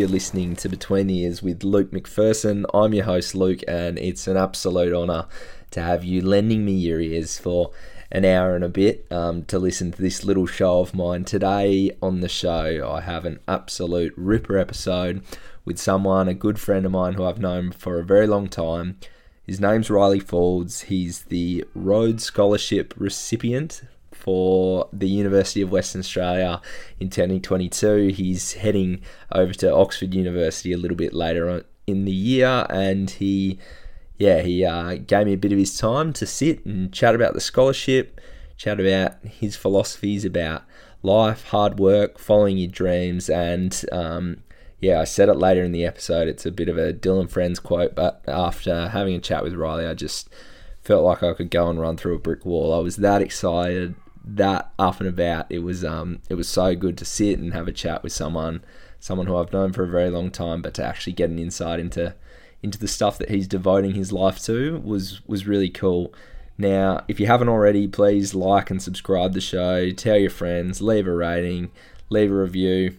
you're listening to Between the Ears with Luke McPherson. I'm your host, Luke, and it's an absolute honour to have you lending me your ears for an hour and a bit um, to listen to this little show of mine. Today on the show, I have an absolute ripper episode with someone, a good friend of mine who I've known for a very long time. His name's Riley Faulds. He's the Rhodes Scholarship recipient for the University of Western Australia in 2022. He's heading over to Oxford University a little bit later on in the year, and he, yeah, he uh, gave me a bit of his time to sit and chat about the scholarship, chat about his philosophies about life, hard work, following your dreams, and um, yeah, I said it later in the episode. It's a bit of a Dylan Friends quote, but after having a chat with Riley, I just felt like I could go and run through a brick wall. I was that excited that up and about. It was um it was so good to sit and have a chat with someone, someone who I've known for a very long time, but to actually get an insight into into the stuff that he's devoting his life to was was really cool. Now, if you haven't already, please like and subscribe the show, tell your friends, leave a rating, leave a review.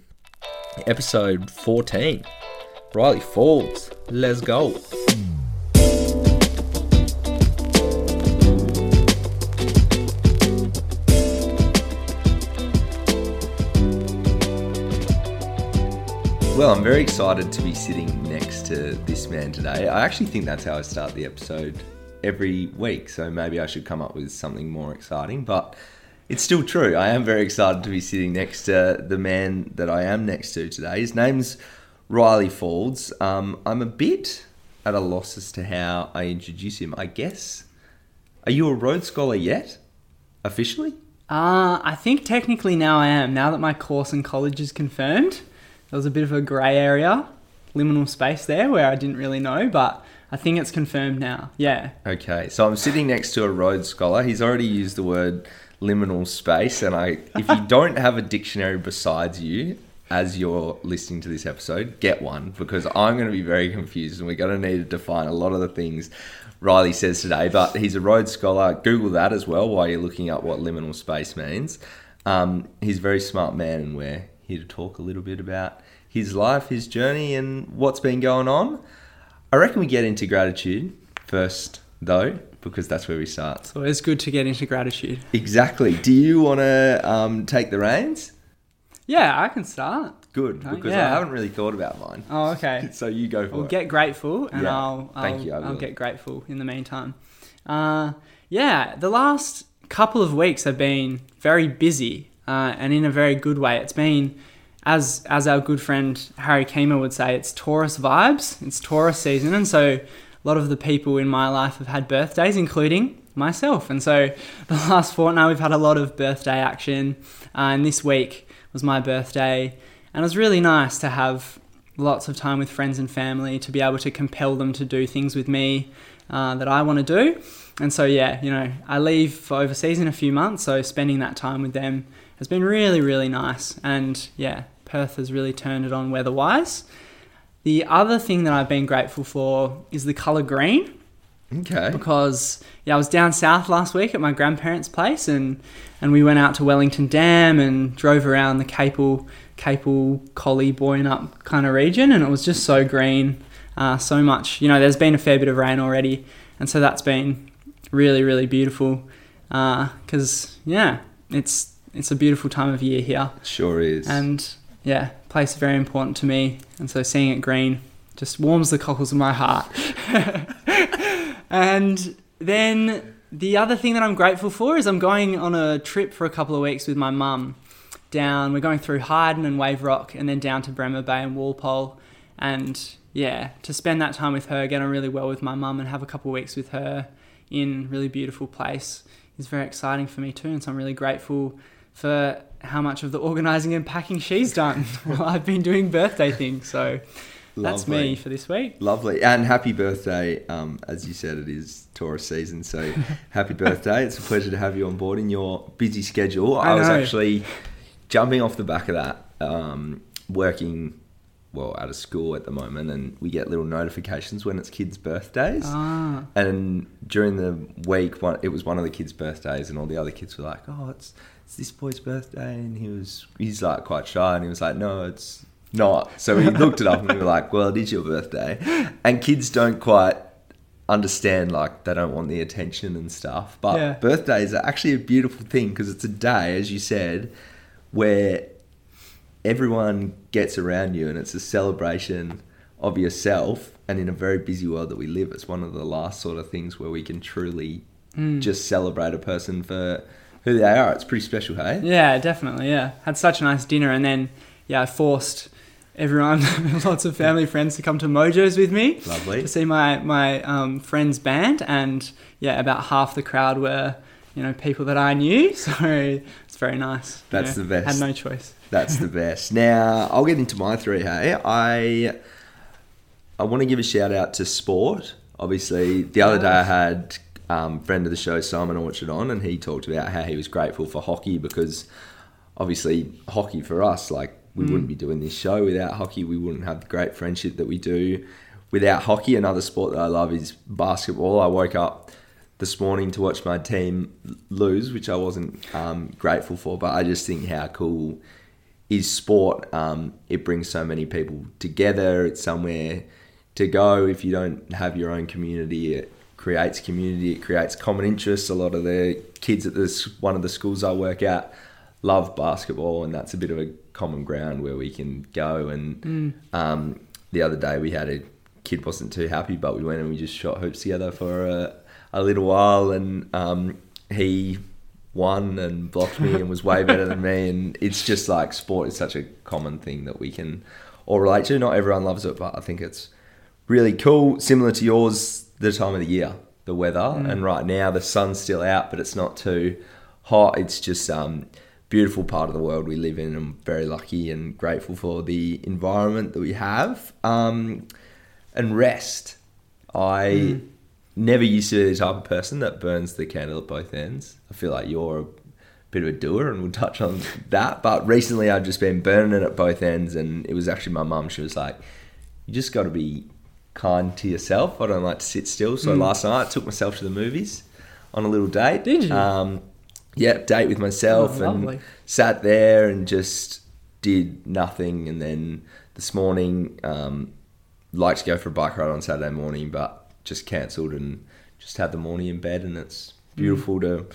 Episode 14. Riley Faulds. Let's go. Well, I'm very excited to be sitting next to this man today. I actually think that's how I start the episode every week, so maybe I should come up with something more exciting, but it's still true. I am very excited to be sitting next to the man that I am next to today. His name's Riley Faulds. Um, I'm a bit at a loss as to how I introduce him. I guess. Are you a Rhodes Scholar yet? Officially? Uh, I think technically now I am, now that my course in college is confirmed there was a bit of a grey area, liminal space there where I didn't really know, but I think it's confirmed now. Yeah. Okay, so I'm sitting next to a Rhodes scholar. He's already used the word liminal space, and I, if you don't have a dictionary besides you as you're listening to this episode, get one because I'm going to be very confused, and we're going to need to define a lot of the things Riley says today. But he's a Rhodes scholar. Google that as well while you're looking up what liminal space means. Um, he's a very smart man, and we're here to talk a little bit about his life, his journey, and what's been going on. I reckon we get into gratitude first, though, because that's where we start. So it's good to get into gratitude. Exactly. Do you want to um, take the reins? Yeah, I can start. Good, because yeah. I haven't really thought about mine. Oh, okay. so you go for we'll it. get grateful, and yeah. I'll, I'll, Thank you. I'll get grateful in the meantime. Uh, yeah, the last couple of weeks have been very busy uh, and in a very good way. It's been, as as our good friend Harry Keemer would say, it's Taurus vibes. It's Taurus season, and so a lot of the people in my life have had birthdays, including myself. And so the last fortnight we've had a lot of birthday action, uh, and this week was my birthday, and it was really nice to have lots of time with friends and family to be able to compel them to do things with me uh, that I want to do. And so, yeah, you know, I leave for overseas in a few months, so spending that time with them has been really, really nice. And yeah, Perth has really turned it on weather wise. The other thing that I've been grateful for is the colour green. Okay. Because yeah, I was down south last week at my grandparents' place, and and we went out to Wellington Dam and drove around the Capel Capel Collie Boyup kind of region, and it was just so green, uh, so much. You know, there's been a fair bit of rain already, and so that's been really really beautiful. Because uh, yeah, it's it's a beautiful time of year here. Sure is. And yeah, place very important to me. And so seeing it green just warms the cockles of my heart. and then the other thing that I'm grateful for is I'm going on a trip for a couple of weeks with my mum down. We're going through Hyden and Wave Rock and then down to Bremer Bay and Walpole. And yeah, to spend that time with her, get on really well with my mum and have a couple of weeks with her in really beautiful place is very exciting for me too. And so I'm really grateful for how much of the organising and packing she's done while I've been doing birthday things. So that's Lovely. me for this week. Lovely. And happy birthday. Um, as you said, it is Taurus season. So happy birthday. It's a pleasure to have you on board in your busy schedule. I, I was actually jumping off the back of that, um, working well out of school at the moment and we get little notifications when it's kids birthdays ah. and during the week one, it was one of the kids birthdays and all the other kids were like oh it's it's this boy's birthday and he was he's like quite shy and he was like no it's not. So we looked it up and we were like, well, it is your birthday. And kids don't quite understand, like, they don't want the attention and stuff. But yeah. birthdays are actually a beautiful thing because it's a day, as you said, where everyone gets around you and it's a celebration of yourself. And in a very busy world that we live, it's one of the last sort of things where we can truly mm. just celebrate a person for who they are. It's pretty special, hey? Yeah, definitely. Yeah, had such a nice dinner, and then yeah, I forced everyone, lots of family friends, to come to Mojo's with me. Lovely to see my my um, friend's band, and yeah, about half the crowd were you know people that I knew, so it's very nice. That's the best. Had no choice. That's the best. Now I'll get into my three. Hey, I I want to give a shout out to sport. Obviously, the other day I had um, friend of the show Simon Orchard on, and he talked about how he was grateful for hockey because obviously hockey for us, like we mm. wouldn't be doing this show without hockey. We wouldn't have the great friendship that we do without hockey. Another sport that I love is basketball. I woke up this morning to watch my team lose, which I wasn't um, grateful for, but I just think how cool is sport. Um, it brings so many people together. It's somewhere to go if you don't have your own community. It creates community. It creates common interests. A lot of the kids at this one of the schools I work at love basketball, and that's a bit of a common ground where we can go. And mm. um, the other day we had a kid wasn't too happy, but we went and we just shot hoops together for a, a little while, and um, he won and blocked me and was way better than me. And it's just like sport is such a common thing that we can all relate to. Not everyone loves it, but I think it's really cool. Similar to yours, the time of the year, the weather, mm. and right now the sun's still out, but it's not too hot. It's just um, beautiful part of the world we live in. I'm very lucky and grateful for the environment that we have. Um, and rest. I mm. never used to be the type of person that burns the candle at both ends. I feel like you're a bit of a doer, and we'll touch on that. But recently, I've just been burning it at both ends, and it was actually my mum. She was like, "You just got to be kind to yourself. I don't like to sit still." So mm. last night, I took myself to the movies on a little date. Did you? Um, yeah, date with myself oh, and sat there and just did nothing. And then this morning, um, like to go for a bike ride on Saturday morning, but just cancelled and just had the morning in bed. And it's beautiful mm. to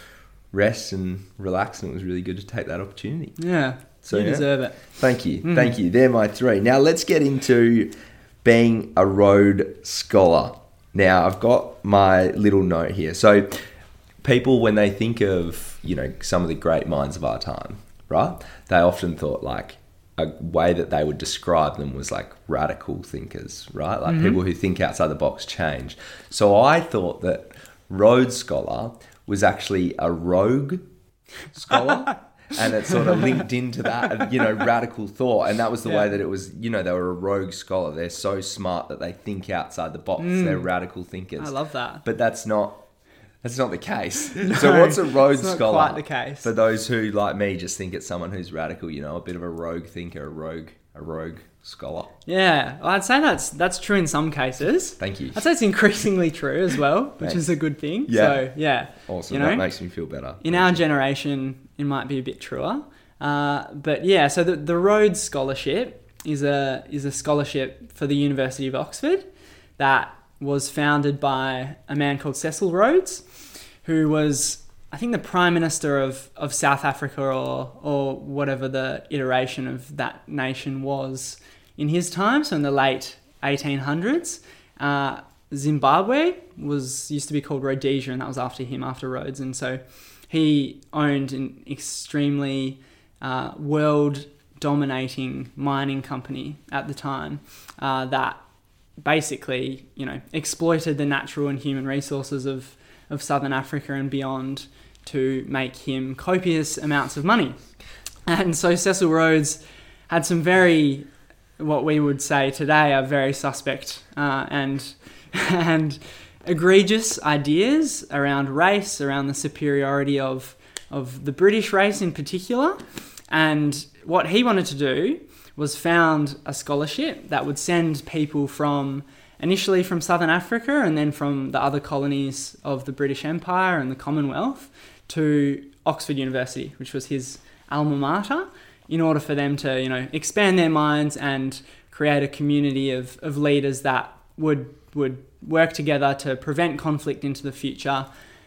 rest and relax. And it was really good to take that opportunity. Yeah. So, you yeah. deserve it. Thank you. Mm. Thank you. They're my three. Now let's get into being a Rhodes scholar. Now I've got my little note here. So people when they think of you know some of the great minds of our time, right? They often thought like a way that they would describe them was like radical thinkers, right? Like mm-hmm. people who think outside the box change. So I thought that Rhodes Scholar was actually a rogue scholar. and it sort of linked into that, you know, radical thought. And that was the yeah. way that it was, you know, they were a rogue scholar. They're so smart that they think outside the box. Mm. They're radical thinkers. I love that. But that's not that's not the case. no, so what's a Rhodes Scholar? Quite the case. For those who, like me, just think it's someone who's radical, you know, a bit of a rogue thinker, a rogue, a rogue scholar. Yeah, well, I'd say that's that's true in some cases. Thank you. I'd say it's increasingly true as well, which is a good thing. Yeah. So yeah. Awesome. You know, that makes me feel better. In our generation, it might be a bit truer. Uh, but yeah, so the, the Rhodes Scholarship is a is a scholarship for the University of Oxford that was founded by a man called Cecil Rhodes who was I think the Prime Minister of, of South Africa or or whatever the iteration of that nation was in his time, so in the late 1800s. Uh, Zimbabwe was used to be called Rhodesia, and that was after him, after Rhodes. And so he owned an extremely uh, world dominating mining company at the time uh, that basically, you know, exploited the natural and human resources of of southern Africa and beyond to make him copious amounts of money. And so Cecil Rhodes had some very, what we would say today, are very suspect uh, and and egregious ideas around race, around the superiority of of the British race in particular. And what he wanted to do was found a scholarship that would send people from initially from southern Africa and then from the other colonies of the British Empire and the Commonwealth to Oxford University, which was his alma mater. In order for them to, you know, expand their minds and create a community of, of leaders that would would work together to prevent conflict into the future.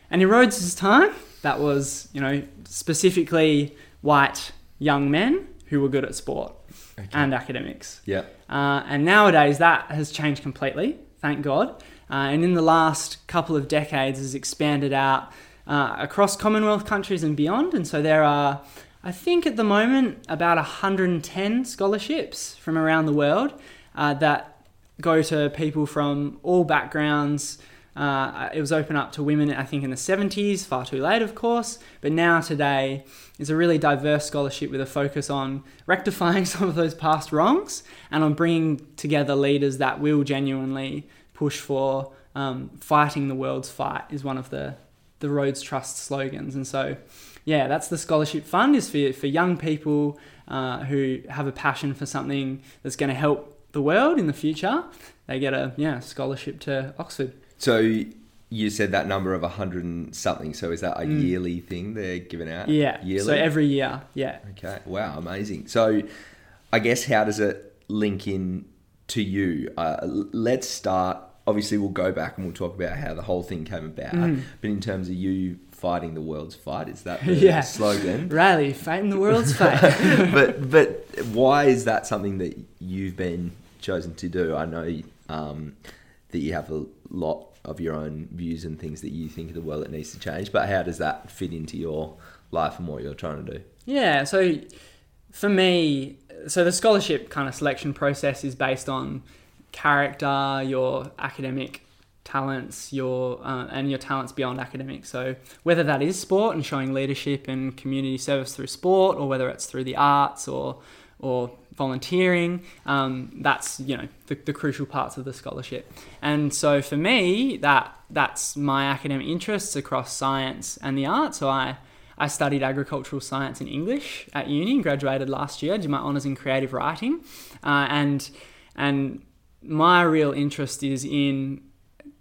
And in Rhodes' time, that was, you know, specifically white young men who were good at sport okay. and academics. Yeah. Uh, and nowadays that has changed completely, thank God. Uh, and in the last couple of decades has expanded out uh, across Commonwealth countries and beyond. And so there are, I think at the moment, about 110 scholarships from around the world uh, that go to people from all backgrounds. Uh, it was open up to women, I think, in the 70s, far too late, of course. But now, today, is a really diverse scholarship with a focus on rectifying some of those past wrongs and on bringing together leaders that will genuinely push for um, fighting the world's fight, is one of the, the Rhodes Trust slogans. And so, yeah, that's the scholarship fund is for, for young people uh, who have a passion for something that's going to help the world in the future. They get a yeah scholarship to Oxford. So you said that number of a hundred and something. So is that a mm. yearly thing they're giving out? Yeah, yearly. So every year, yeah. Okay. Wow, amazing. So, I guess how does it link in to you? Uh, let's start obviously we'll go back and we'll talk about how the whole thing came about. Mm. But in terms of you fighting the world's fight, is that the yeah. slogan? Rally, fighting the world's fight. but but why is that something that you've been chosen to do? I know um, that you have a lot of your own views and things that you think of the world that needs to change. But how does that fit into your life and what you're trying to do? Yeah, so for me, so the scholarship kind of selection process is based on character, your academic talents, your uh, and your talents beyond academics. So whether that is sport and showing leadership and community service through sport, or whether it's through the arts or or volunteering, um, that's you know the, the crucial parts of the scholarship. And so for me, that that's my academic interests across science and the arts. So I I studied agricultural science and English at uni, graduated last year, did my honours in creative writing, uh, and and my real interest is in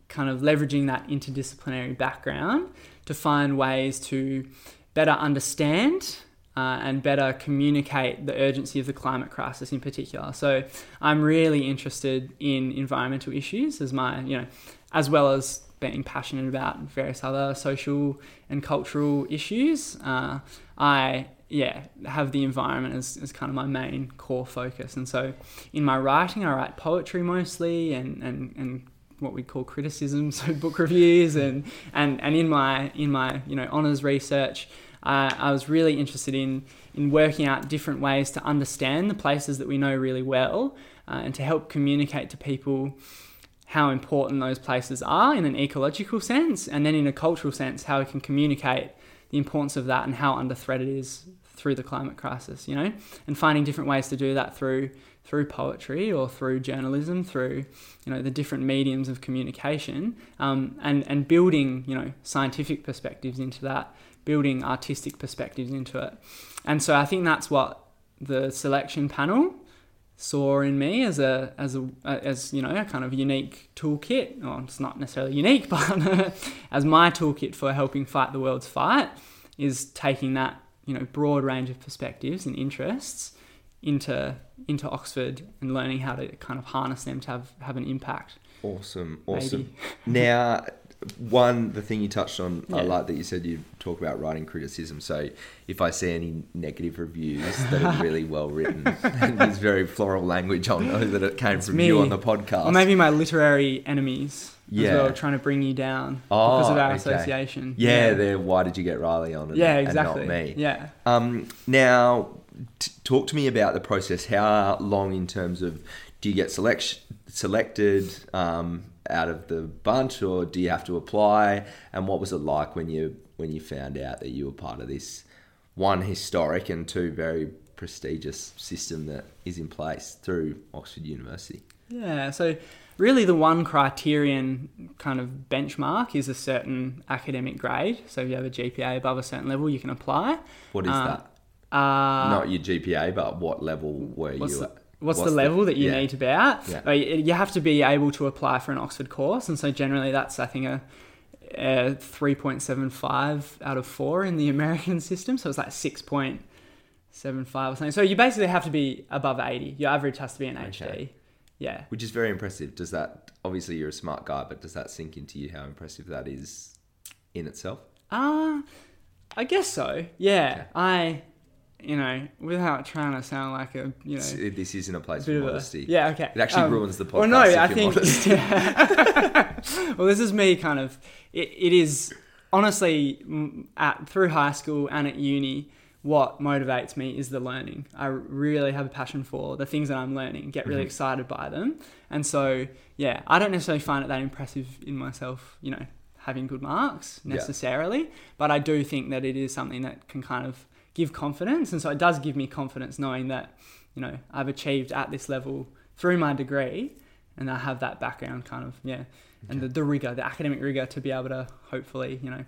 kind of leveraging that interdisciplinary background to find ways to better understand uh, and better communicate the urgency of the climate crisis in particular. So I'm really interested in environmental issues as my, you know, as well as being passionate about various other social and cultural issues. Uh, I yeah, have the environment as, as kind of my main core focus. And so in my writing, I write poetry mostly and, and, and what we call criticism, so book reviews and, and, and in my in my you know honors research, uh, I was really interested in in working out different ways to understand the places that we know really well uh, and to help communicate to people how important those places are in an ecological sense and then in a cultural sense how we can communicate the importance of that and how under threat it is through the climate crisis, you know, and finding different ways to do that through through poetry or through journalism, through you know the different mediums of communication, um, and and building you know scientific perspectives into that, building artistic perspectives into it, and so I think that's what the selection panel saw in me as a as a as you know a kind of unique toolkit. Well, it's not necessarily unique, but as my toolkit for helping fight the world's fight is taking that you know broad range of perspectives and interests into into Oxford and learning how to kind of harness them to have have an impact. Awesome, awesome. now, one the thing you touched on, yeah. I like that you said you talk about writing criticism. So if I see any negative reviews that are really well written and there's very floral language, I'll know that it came it's from me. you on the podcast. Or maybe my literary enemies yeah. well, trying to bring you down oh, because of our okay. association. Yeah, yeah. There. Why did you get Riley on? And, yeah, exactly. And not me. Yeah. Um. Now, t- talk to me about the process. How long, in terms of, do you get selection selected um, out of the bunch, or do you have to apply? And what was it like when you when you found out that you were part of this one historic and two very prestigious system that is in place through Oxford University? Yeah. So really the one criterion kind of benchmark is a certain academic grade. So if you have a GPA above a certain level, you can apply. What is uh, that? Uh, Not your GPA, but what level were you the, at? What's, what's the level that you yeah. need to be at? Yeah. You have to be able to apply for an Oxford course, and so generally that's I think a, a three point seven five out of four in the American system. So it's like six point seven five or something. So you basically have to be above eighty. Your average has to be an okay. HD. Yeah. Which is very impressive. Does that obviously you're a smart guy, but does that sink into you how impressive that is in itself? Uh I guess so. Yeah. Okay. I you know, without trying to sound like a, you know, this isn't a place for modesty. A, yeah, okay. It actually um, ruins the podcast. Well, no, I think. Yeah. well, this is me kind of. It, it is honestly at through high school and at uni what motivates me is the learning. I really have a passion for the things that I'm learning, get really mm-hmm. excited by them. And so, yeah, I don't necessarily find it that impressive in myself, you know, having good marks necessarily, yeah. but I do think that it is something that can kind of give confidence. And so it does give me confidence knowing that, you know, I've achieved at this level through my degree and I have that background kind of, yeah, and the, the rigor, the academic rigor to be able to hopefully, you know,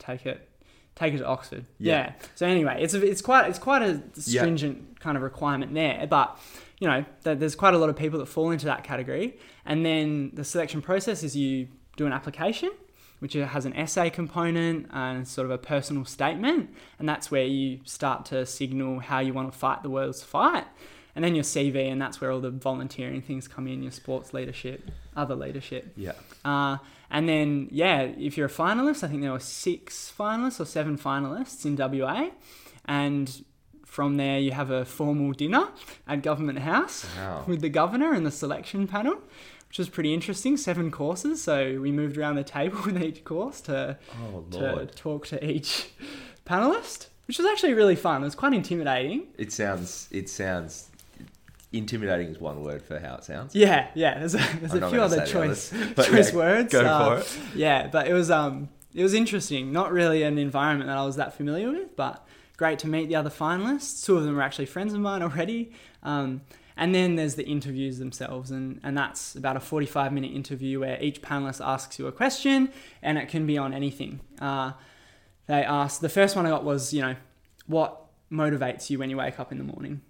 take it take it to Oxford. Yeah. yeah. So anyway, it's a, it's quite it's quite a stringent yeah. kind of requirement there, but you know, there's quite a lot of people that fall into that category. And then the selection process is you do an application, which has an essay component and sort of a personal statement, and that's where you start to signal how you want to fight the world's fight. And then your CV, and that's where all the volunteering things come in, your sports leadership, other leadership. Yeah. Uh, and then, yeah, if you're a finalist, I think there were six finalists or seven finalists in WA. And from there, you have a formal dinner at Government House wow. with the governor and the selection panel, which was pretty interesting. Seven courses. So we moved around the table with each course to, oh, to talk to each panelist, which was actually really fun. It was quite intimidating. It sounds, it sounds intimidating is one word for how it sounds. Yeah, yeah. There's a, there's a few other choice choice yeah, words. Go uh, for it. Yeah, but it was um it was interesting. Not really an environment that I was that familiar with, but great to meet the other finalists. Two of them are actually friends of mine already. Um, and then there's the interviews themselves, and, and that's about a 45 minute interview where each panelist asks you a question, and it can be on anything. Uh, they asked, the first one I got was, you know, what motivates you when you wake up in the morning?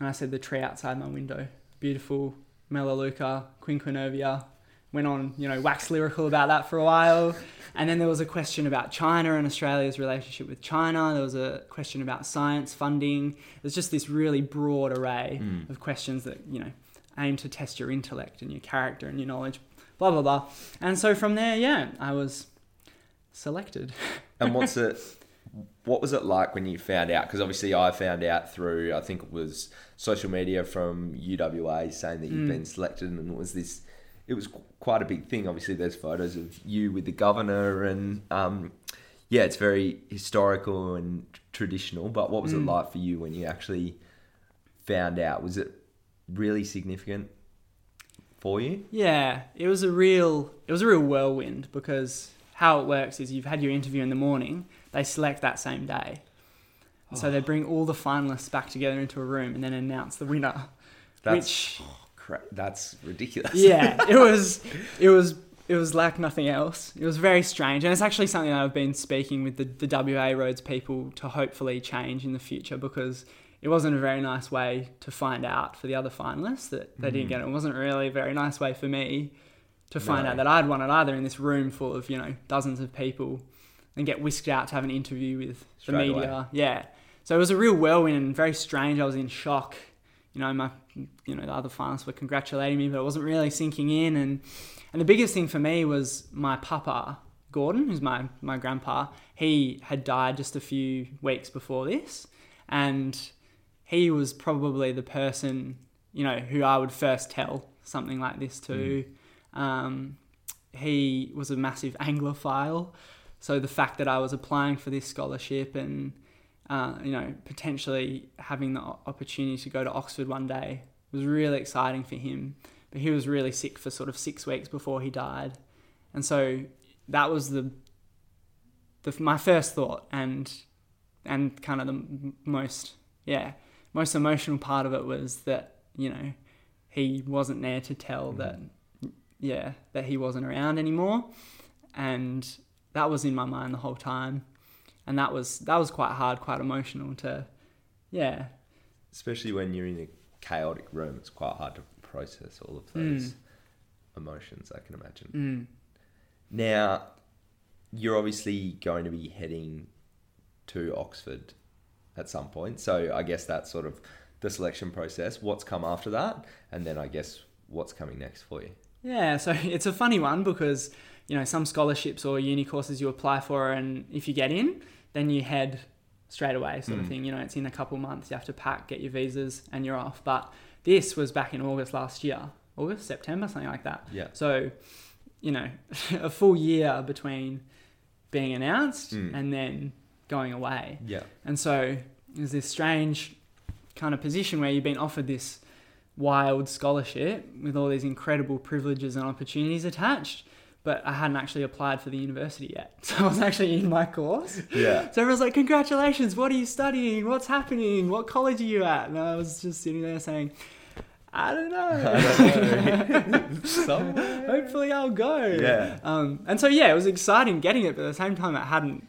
and I said the tree outside my window, beautiful Melaleuca, quinquenervia. Went on, you know, wax lyrical about that for a while. And then there was a question about China and Australia's relationship with China. There was a question about science funding. There's just this really broad array mm. of questions that, you know, aim to test your intellect and your character and your knowledge, blah, blah, blah. And so from there, yeah, I was selected. and what's it? what was it like when you found out? Because obviously I found out through I think it was social media from UWA saying that you've mm. been selected, and it was this. It was quite a big thing. Obviously, there's photos of you with the governor, and um, yeah, it's very historical and traditional. But what was mm. it like for you when you actually found out? Was it really significant for you? Yeah, it was a real it was a real whirlwind because how it works is you've had your interview in the morning they select that same day. Oh. So they oh. bring all the finalists back together into a room and then announce the winner. That's, which oh, cra- that's ridiculous. yeah, it was it was it was like nothing else. It was very strange, and it's actually something that I've been speaking with the, the WA Rhodes people to hopefully change in the future because it wasn't a very nice way to find out for the other finalists that they mm. didn't get it. It wasn't really a very nice way for me to find no. out that I'd won it either in this room full of you know dozens of people and get whisked out to have an interview with Straight the media. Away. Yeah. So it was a real whirlwind and very strange. I was in shock. You know, my you know, the other finalists were congratulating me, but it wasn't really sinking in and and the biggest thing for me was my papa, Gordon, who's my, my grandpa, he had died just a few weeks before this. And he was probably the person, you know, who I would first tell something like this to. Mm. Um, he was a massive Anglophile. So the fact that I was applying for this scholarship and uh, you know potentially having the opportunity to go to Oxford one day was really exciting for him. But he was really sick for sort of six weeks before he died, and so that was the, the my first thought and and kind of the most yeah most emotional part of it was that you know he wasn't there to tell mm. that yeah that he wasn't around anymore and that was in my mind the whole time, and that was that was quite hard, quite emotional to, yeah. Especially when you're in a chaotic room, it's quite hard to process all of those mm. emotions. I can imagine. Mm. Now, you're obviously going to be heading to Oxford at some point. So I guess that's sort of the selection process. What's come after that, and then I guess what's coming next for you. Yeah, so it's a funny one because you know some scholarships or uni courses you apply for, and if you get in, then you head straight away, sort mm. of thing. You know, it's in a couple months. You have to pack, get your visas, and you're off. But this was back in August last year, August, September, something like that. Yeah. So, you know, a full year between being announced mm. and then going away. Yeah. And so there's this strange kind of position where you've been offered this wild scholarship with all these incredible privileges and opportunities attached but I hadn't actually applied for the university yet. So I was actually in my course. Yeah. So everyone's like, Congratulations, what are you studying? What's happening? What college are you at? And I was just sitting there saying, I don't know. I don't know. Hopefully I'll go. Yeah. Um, and so yeah, it was exciting getting it, but at the same time it hadn't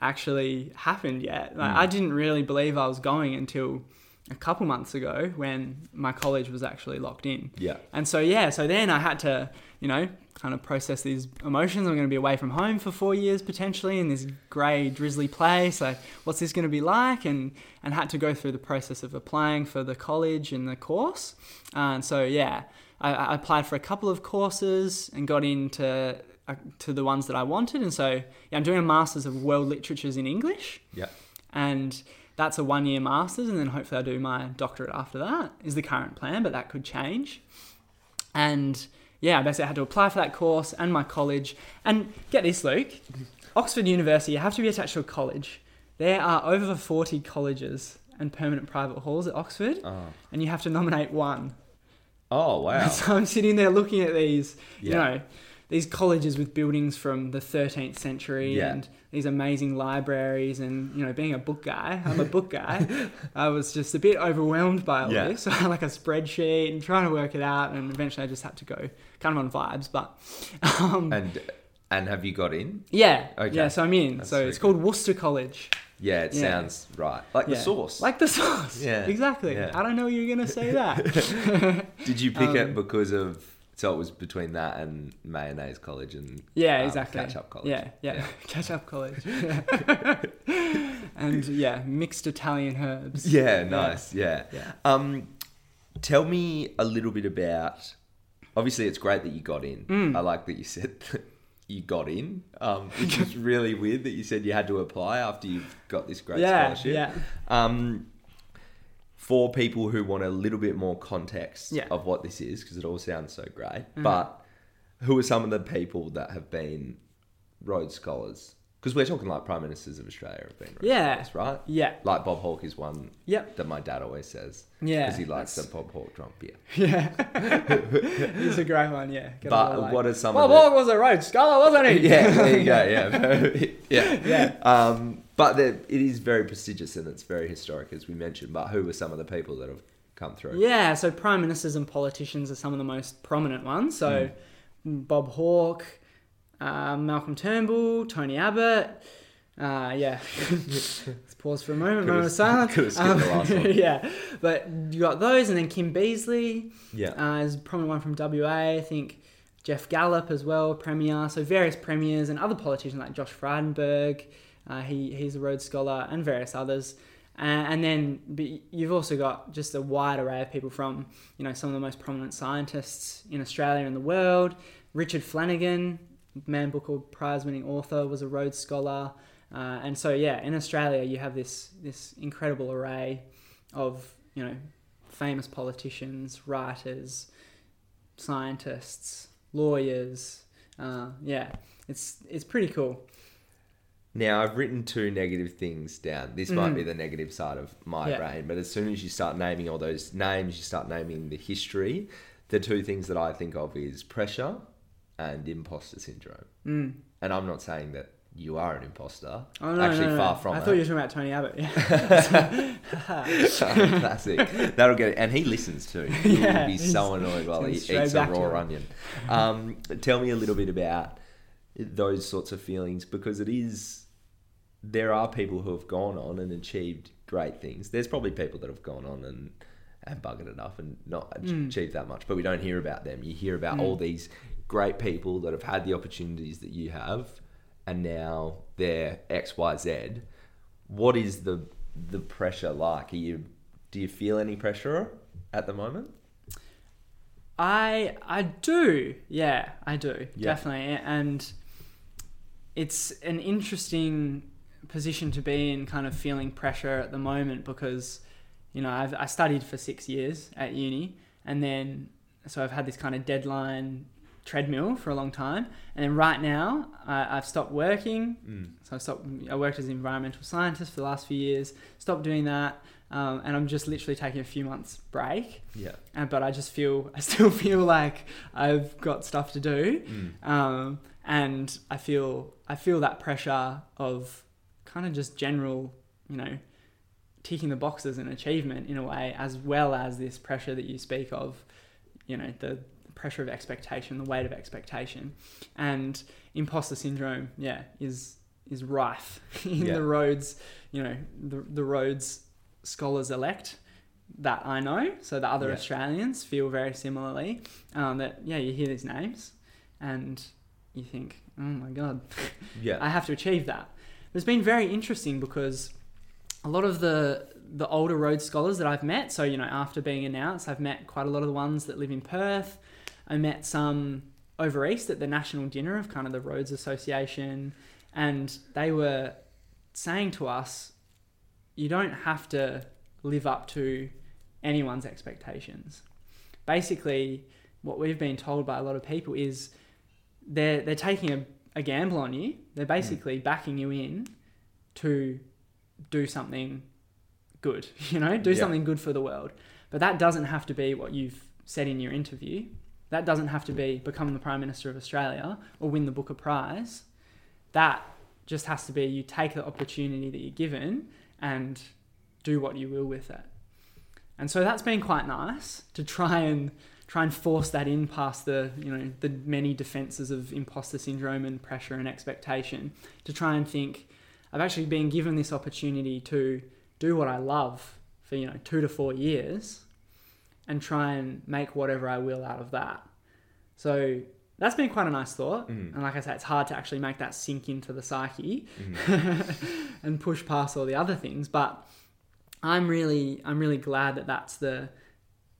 actually happened yet. Like, mm. I didn't really believe I was going until a couple months ago when my college was actually locked in. Yeah. And so yeah, so then I had to, you know, kind of process these emotions. I'm going to be away from home for four years potentially in this grey, drizzly place. Like, what's this going to be like? And and had to go through the process of applying for the college and the course. and so yeah, I, I, applied for a couple of courses and got into uh, to the ones that I wanted. And so yeah, I'm doing a masters of world literatures in English. Yeah. And that's a one year master's, and then hopefully I'll do my doctorate after that, is the current plan, but that could change. And yeah, I basically I had to apply for that course and my college. And get this, Luke Oxford University, you have to be attached to a college. There are over 40 colleges and permanent private halls at Oxford, oh. and you have to nominate one. Oh, wow. So I'm sitting there looking at these, yeah. you know, these colleges with buildings from the 13th century yeah. and these amazing libraries and you know being a book guy i'm a book guy i was just a bit overwhelmed by all yeah. this so i had like a spreadsheet and trying to work it out and eventually i just had to go kind of on vibes but um, and and have you got in yeah okay. yeah so i'm in That's so it's called worcester college yeah, it yeah. sounds right. Like yeah. the sauce. Like the sauce. Yeah. Exactly. Yeah. I don't know you're going to say that. Did you pick um, it because of so it was between that and mayonnaise college and yeah, um, exactly catch-up college. Yeah, yeah, yeah. catch-up college. and yeah, mixed Italian herbs. Yeah, nice. Yeah. yeah. Um, tell me a little bit about. Obviously, it's great that you got in. Mm. I like that you said you got in, um, which is really weird that you said you had to apply after you've got this great yeah, scholarship. Yeah. Um, for people who want a little bit more context yeah. of what this is, because it all sounds so great. Mm. But who are some of the people that have been Rhodes Scholars? Because we're talking like Prime Ministers of Australia have been yeah. Scholars, right? Yeah. Like Bob Hawke is one yep. that my dad always says. Yeah. Because he likes that's... the Bob Hawke drunk beer. Yeah. He's a great one, yeah. Get but like, what are some Bob Hawke was a Rhodes Scholar, wasn't he? yeah, there you go, yeah. yeah. Yeah. Um, but it is very prestigious and it's very historic, as we mentioned. But who were some of the people that have come through? Yeah, so prime ministers and politicians are some of the most prominent ones. So mm. Bob Hawke, uh, Malcolm Turnbull, Tony Abbott. Uh, yeah, let's pause for a moment. Moment of silence. Um, yeah, but you got those, and then Kim Beazley. Yeah, uh, is prominent one from WA. I think Geoff Gallop as well, premier. So various premiers and other politicians like Josh Frydenberg. Uh, he he's a Rhodes Scholar and various others. Uh, and then you've also got just a wide array of people from you know some of the most prominent scientists in Australia and the world. Richard Flanagan, Man Booker prize-winning author, was a Rhodes Scholar. Uh, and so yeah, in Australia you have this this incredible array of you know famous politicians, writers, scientists, lawyers. Uh, yeah, it's it's pretty cool. Now, I've written two negative things down. This might be mm. the negative side of my yeah. brain, but as soon as you start naming all those names, you start naming the history. The two things that I think of is pressure and imposter syndrome. Mm. And I'm not saying that you are an imposter. Oh, no, Actually, no, no, far from I it. thought you were talking about Tony Abbott. Yeah. Classic. That'll get it. And he listens too. He yeah, will be so annoyed while he eats a raw onion. Um, tell me a little bit about those sorts of feelings because it is there are people who have gone on and achieved great things. There's probably people that have gone on and and buggered up and not mm. achieved that much, but we don't hear about them. You hear about mm. all these great people that have had the opportunities that you have, and now they're X, Y, Z. What is the the pressure like? Are you do you feel any pressure at the moment? I I do. Yeah, I do. Yeah. Definitely. And it's an interesting position to be in kind of feeling pressure at the moment because you know, I've I studied for 6 years at uni and then so I've had this kind of deadline treadmill for a long time, and then right now I've stopped working. Mm. So I stopped. I worked as an environmental scientist for the last few years. Stopped doing that, um, and I'm just literally taking a few months break. Yeah. Uh, but I just feel I still feel like I've got stuff to do, mm. um, and I feel I feel that pressure of kind of just general, you know, ticking the boxes and achievement in a way, as well as this pressure that you speak of, you know, the pressure of expectation, the weight of expectation, and imposter syndrome, yeah, is is rife in yeah. the Rhodes. you know, the the Rhodes scholars elect that I know. So the other yeah. Australians feel very similarly. Um, that yeah, you hear these names, and you think, oh my god, yeah, I have to achieve that. It's been very interesting because a lot of the the older Rhodes scholars that I've met, so you know, after being announced, I've met quite a lot of the ones that live in Perth. I met some over east at the national dinner of kind of the Rhodes Association, and they were saying to us, you don't have to live up to anyone's expectations. Basically, what we've been told by a lot of people is they're they're taking a, a gamble on you. They're basically mm. backing you in to do something good, you know, do yeah. something good for the world. But that doesn't have to be what you've said in your interview. That doesn't have to be become the Prime Minister of Australia or win the Booker Prize. That just has to be you take the opportunity that you're given and do what you will with it. And so that's been quite nice to try and try and force that in past the you know the many defenses of imposter syndrome and pressure and expectation to try and think I've actually been given this opportunity to do what I love for you know 2 to 4 years and try and make whatever I will out of that. So that's been quite a nice thought. Mm. And like I said, it's hard to actually make that sink into the psyche mm. and push past all the other things. But I'm really, I'm really glad that that's the,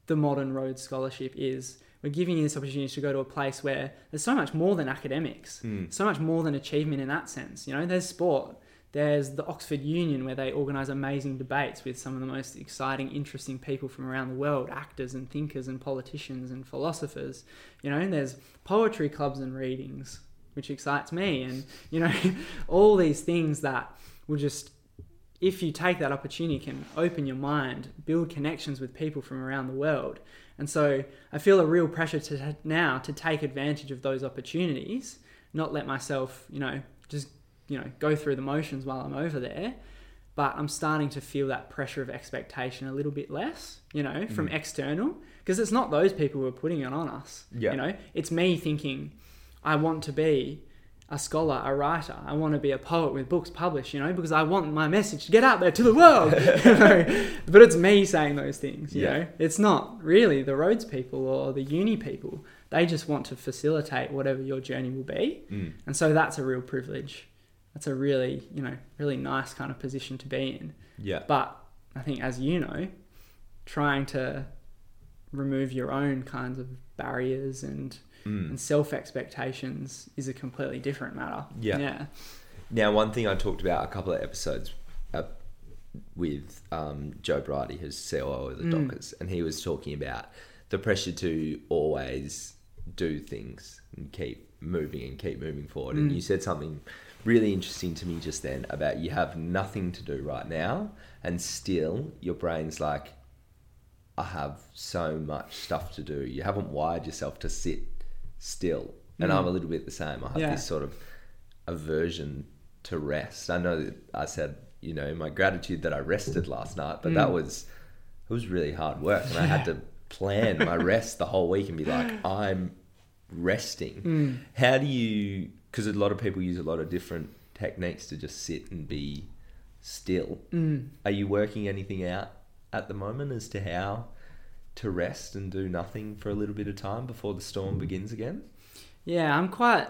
the modern Rhodes Scholarship is. We're giving you this opportunity to go to a place where there's so much more than academics, mm. so much more than achievement in that sense. You know, there's sport, there's the Oxford Union, where they organise amazing debates with some of the most exciting, interesting people from around the world actors and thinkers and politicians and philosophers. You know, and there's poetry clubs and readings, which excites me. And, you know, all these things that will just, if you take that opportunity, can open your mind, build connections with people from around the world. And so I feel a real pressure to now to take advantage of those opportunities, not let myself, you know, just you know go through the motions while I'm over there but I'm starting to feel that pressure of expectation a little bit less, you know, from mm. external because it's not those people who are putting it on us. Yeah. You know, it's me thinking I want to be a scholar, a writer. I want to be a poet with books published, you know, because I want my message to get out there to the world. you know? But it's me saying those things, you yeah. know. It's not really the Rhodes people or the uni people. They just want to facilitate whatever your journey will be. Mm. And so that's a real privilege that's a really you know really nice kind of position to be in. Yeah. But I think as you know, trying to remove your own kinds of barriers and mm. and self expectations is a completely different matter. Yeah. Yeah. Now, one thing I talked about a couple of episodes uh, with um, Joe Brady, who's COO of the mm. Dockers, and he was talking about the pressure to always do things and keep moving and keep moving forward. Mm. And you said something really interesting to me just then about you have nothing to do right now and still your brain's like I have so much stuff to do. You haven't wired yourself to sit still. And mm. I'm a little bit the same. I have yeah. this sort of aversion to rest. I know that I said, you know, my gratitude that I rested last night, but mm. that was it was really hard work and I had to plan my rest the whole week and be like, I'm resting. Mm. How do you because a lot of people use a lot of different techniques to just sit and be still. Mm. Are you working anything out at the moment as to how to rest and do nothing for a little bit of time before the storm begins again? Yeah, I'm quite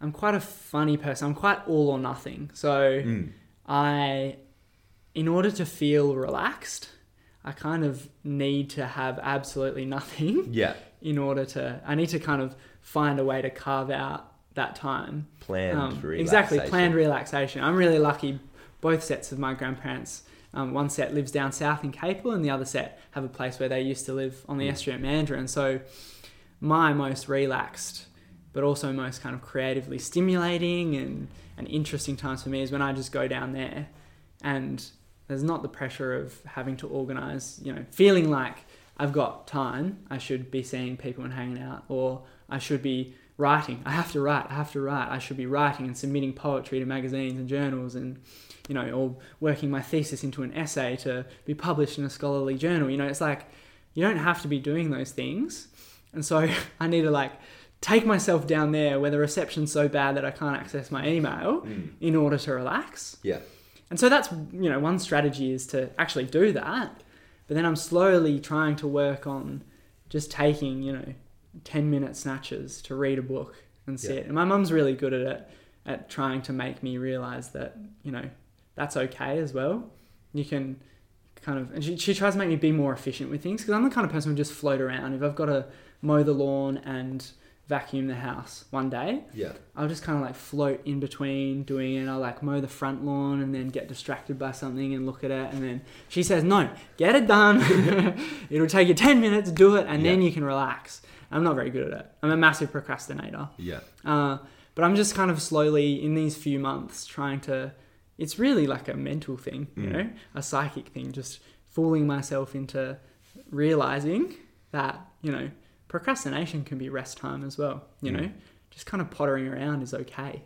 I'm quite a funny person. I'm quite all or nothing. So mm. I in order to feel relaxed, I kind of need to have absolutely nothing. Yeah. In order to, I need to kind of find a way to carve out that time. Planned um, relaxation. Exactly, planned relaxation. I'm really lucky. Both sets of my grandparents, um, one set lives down south in Capel, and the other set have a place where they used to live on the mm. estuary at Mandurah. And so, my most relaxed, but also most kind of creatively stimulating and, and interesting times for me is when I just go down there and there's not the pressure of having to organize, you know, feeling like I've got time, I should be seeing people and hanging out, or I should be writing. I have to write, I have to write. I should be writing and submitting poetry to magazines and journals and, you know, or working my thesis into an essay to be published in a scholarly journal. You know, it's like you don't have to be doing those things. And so I need to like take myself down there where the reception's so bad that I can't access my email mm. in order to relax. Yeah. And so that's, you know, one strategy is to actually do that. But then I'm slowly trying to work on just taking, you know, 10 minute snatches to read a book and sit. Yeah. And my mum's really good at it, at trying to make me realize that, you know, that's okay as well. You can kind of, and she, she tries to make me be more efficient with things because I'm the kind of person who just float around. If I've got to mow the lawn and vacuum the house one day. Yeah. I'll just kind of like float in between doing it. I'll like mow the front lawn and then get distracted by something and look at it. And then she says, no, get it done. It'll take you 10 minutes, do it, and yeah. then you can relax. I'm not very good at it. I'm a massive procrastinator. Yeah. Uh, but I'm just kind of slowly in these few months trying to, it's really like a mental thing, you mm. know, a psychic thing, just fooling myself into realizing that, you know, procrastination can be rest time as well. You know, just kind of pottering around is okay.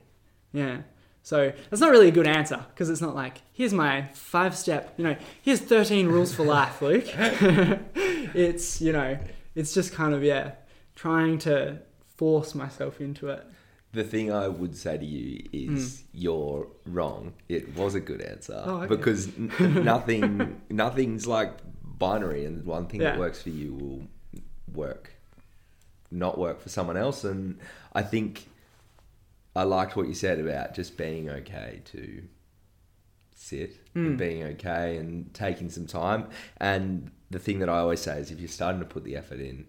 Yeah. So that's not really a good answer because it's not like here's my five step. You know, here's thirteen rules for life, Luke. it's you know, it's just kind of yeah, trying to force myself into it. The thing I would say to you is mm. you're wrong. It was a good answer oh, okay. because n- nothing, nothing's like binary, and one thing yeah. that works for you will work not work for someone else. And I think I liked what you said about just being okay to sit mm. and hmm. being okay and taking some time. And the thing that I always say is if you're starting to put the effort in,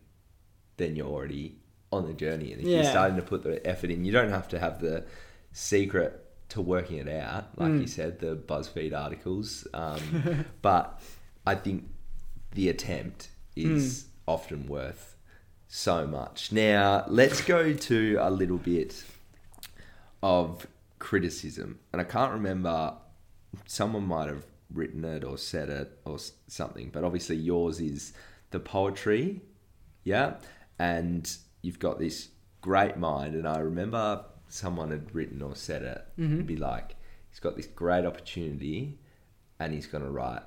then you're already on the journey. And if yeah. you're starting to put the effort in, you don't have to have the secret to working it out, like mm. you said, the BuzzFeed articles. Um, but I think the attempt is mm. often worth so much. Now, let's go to a little bit of criticism. And I can't remember, someone might have written it or said it or something, but obviously yours is the poetry, yeah? And you've got this great mind. And I remember someone had written or said it, mm-hmm. be like, he's got this great opportunity and he's going to write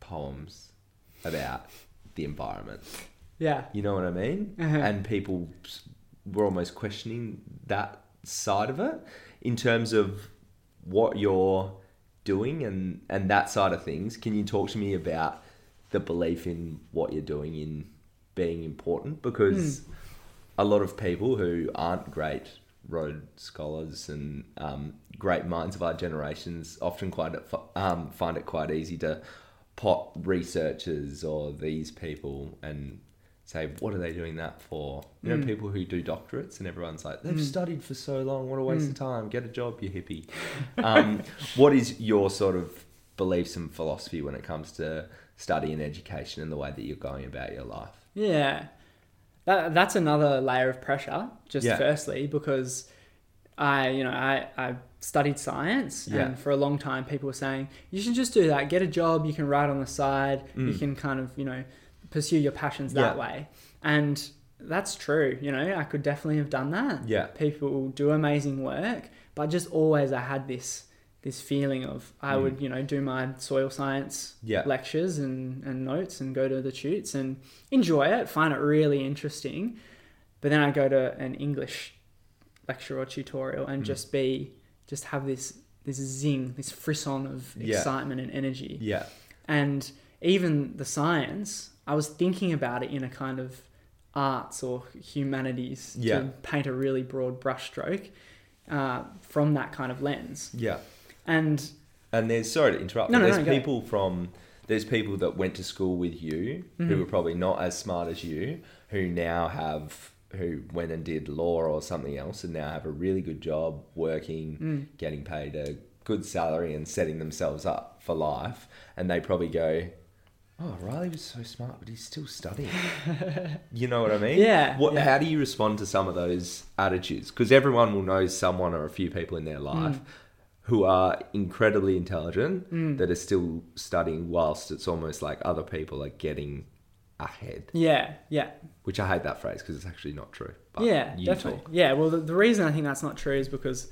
poems about the environment. Yeah. You know what I mean? Uh-huh. And people were almost questioning that side of it in terms of what you're doing and, and that side of things. Can you talk to me about the belief in what you're doing in being important? Because mm. a lot of people who aren't great Rhodes Scholars and um, great minds of our generations often quite um, find it quite easy to pot researchers or these people and say, what are they doing that for? You know, mm. people who do doctorates and everyone's like, they've mm. studied for so long, what a waste mm. of time, get a job, you hippie. Um, what is your sort of beliefs and philosophy when it comes to study and education and the way that you're going about your life? Yeah, that, that's another layer of pressure, just yeah. firstly, because I, you know, I, I studied science yeah. and for a long time people were saying, you should just do that, get a job, you can write on the side, you mm. can kind of, you know, pursue your passions that yeah. way. And that's true. You know, I could definitely have done that. Yeah. People do amazing work, but just always I had this this feeling of I mm. would, you know, do my soil science yeah. lectures and, and notes and go to the tutes and enjoy it, find it really interesting. But then I go to an English lecture or tutorial and mm. just be just have this this zing, this frisson of yeah. excitement and energy. Yeah. And even the science, I was thinking about it in a kind of arts or humanities yeah. to paint a really broad brushstroke uh, from that kind of lens. Yeah. And And there's sorry to interrupt. No, no, there's no, people from there's people that went to school with you mm-hmm. who were probably not as smart as you who now have who went and did law or something else and now have a really good job working, mm. getting paid a good salary and setting themselves up for life. And they probably go, Oh, Riley was so smart, but he's still studying. you know what I mean? Yeah, what, yeah. How do you respond to some of those attitudes? Because everyone will know someone or a few people in their life mm. Who are incredibly intelligent mm. that are still studying, whilst it's almost like other people are getting ahead. Yeah, yeah. Which I hate that phrase because it's actually not true. yeah, definitely. Talk. Yeah, well, the, the reason I think that's not true is because,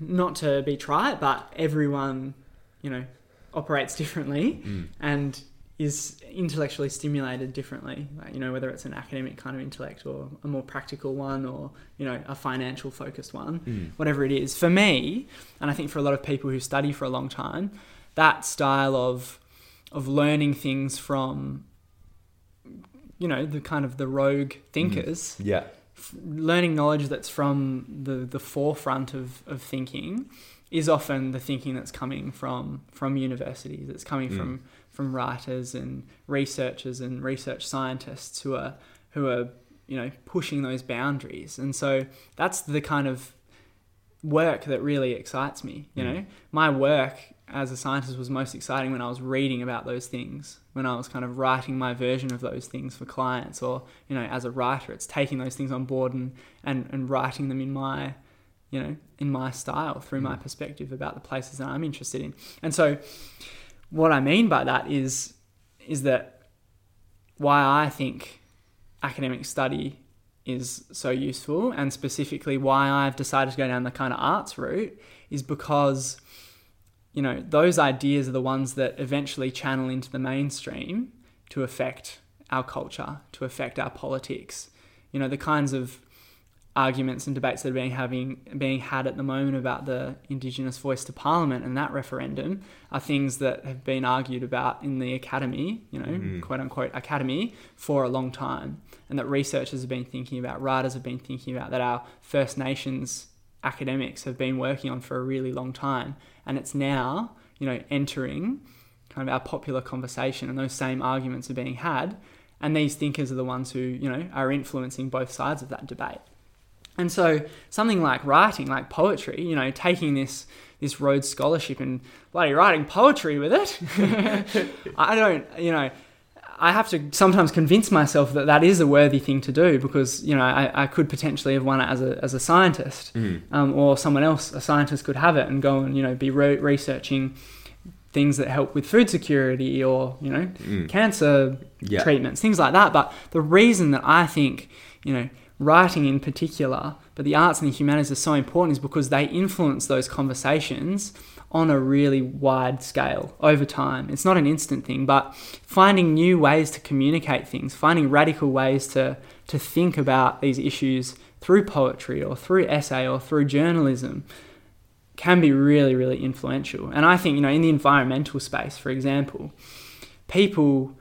not to be trite, but everyone, you know, operates differently, mm. and is intellectually stimulated differently. Like, you know, whether it's an academic kind of intellect or a more practical one or, you know, a financial focused one, mm. whatever it is. For me, and I think for a lot of people who study for a long time, that style of of learning things from you know, the kind of the rogue thinkers. Mm. Yeah. F- learning knowledge that's from the the forefront of, of thinking is often the thinking that's coming from from universities. It's coming mm. from from writers and researchers and research scientists who are who are you know pushing those boundaries and so that's the kind of work that really excites me you mm. know my work as a scientist was most exciting when I was reading about those things when I was kind of writing my version of those things for clients or you know as a writer it's taking those things on board and and, and writing them in my you know in my style through mm. my perspective about the places that I'm interested in and so what I mean by that is is that why I think academic study is so useful and specifically why I've decided to go down the kind of arts route is because you know those ideas are the ones that eventually channel into the mainstream to affect our culture to affect our politics. You know the kinds of arguments and debates that are being having being had at the moment about the Indigenous voice to Parliament and that referendum are things that have been argued about in the academy, you know, mm. quote unquote academy, for a long time, and that researchers have been thinking about, writers have been thinking about, that our First Nations academics have been working on for a really long time, and it's now, you know, entering kind of our popular conversation, and those same arguments are being had. And these thinkers are the ones who, you know, are influencing both sides of that debate. And so something like writing, like poetry, you know, taking this this Rhodes Scholarship and bloody writing poetry with it, I don't, you know, I have to sometimes convince myself that that is a worthy thing to do because you know I, I could potentially have won it as a, as a scientist, mm. um, or someone else, a scientist, could have it and go and you know be re- researching things that help with food security or you know mm. cancer yeah. treatments, things like that. But the reason that I think you know writing in particular, but the arts and the humanities are so important is because they influence those conversations on a really wide scale over time. It's not an instant thing, but finding new ways to communicate things, finding radical ways to, to think about these issues through poetry or through essay or through journalism can be really, really influential. And I think, you know, in the environmental space, for example, people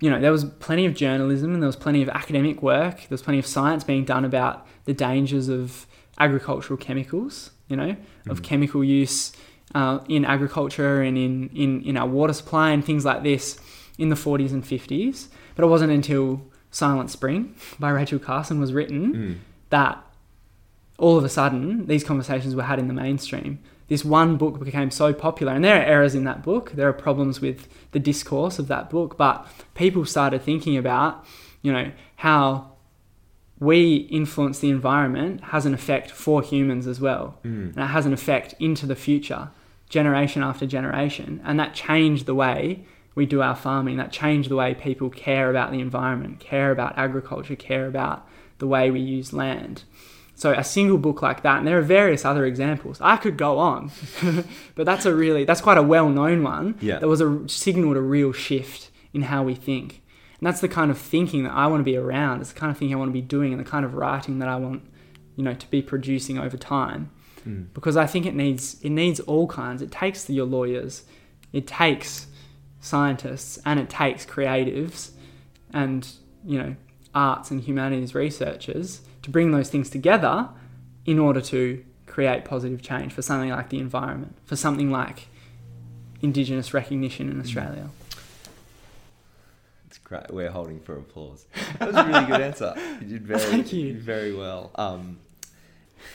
you know, there was plenty of journalism and there was plenty of academic work. There was plenty of science being done about the dangers of agricultural chemicals, you know, mm-hmm. of chemical use uh, in agriculture and in, in, in our water supply and things like this in the 40s and 50s. But it wasn't until Silent Spring by Rachel Carson was written mm. that all of a sudden these conversations were had in the mainstream this one book became so popular, and there are errors in that book. There are problems with the discourse of that book, but people started thinking about, you know, how we influence the environment has an effect for humans as well, mm. and it has an effect into the future, generation after generation, and that changed the way we do our farming. That changed the way people care about the environment, care about agriculture, care about the way we use land. So a single book like that, and there are various other examples. I could go on, but that's a really that's quite a well-known one. Yeah. That was a signal to real shift in how we think, and that's the kind of thinking that I want to be around. It's the kind of thing I want to be doing, and the kind of writing that I want, you know, to be producing over time. Mm. Because I think it needs it needs all kinds. It takes your lawyers, it takes scientists, and it takes creatives, and you know, arts and humanities researchers to bring those things together in order to create positive change for something like the environment, for something like Indigenous recognition in. Australia. It's great. We're holding for applause. That was a really good answer. You did very, Thank you. very well. Um,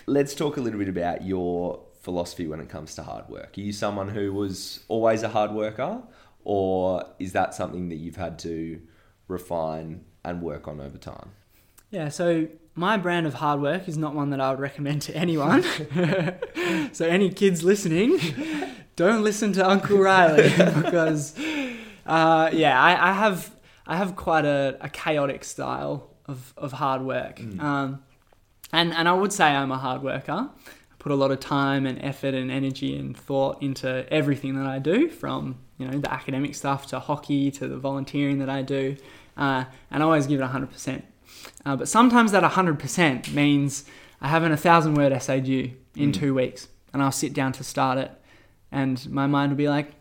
let's talk a little bit about your philosophy when it comes to hard work. Are you someone who was always a hard worker, or is that something that you've had to refine and work on over time? Yeah, so my brand of hard work is not one that I would recommend to anyone. so, any kids listening, don't listen to Uncle Riley because, uh, yeah, I, I, have I have quite a, a, chaotic style of, of hard work. Mm. Um, and, and I would say I'm a hard worker. I put a lot of time and effort and energy and thought into everything that I do, from you know the academic stuff to hockey to the volunteering that I do, uh, and I always give it 100%. Uh, but sometimes that 100% means I have an 1,000 word essay due in mm. two weeks, and I'll sit down to start it, and my mind will be like,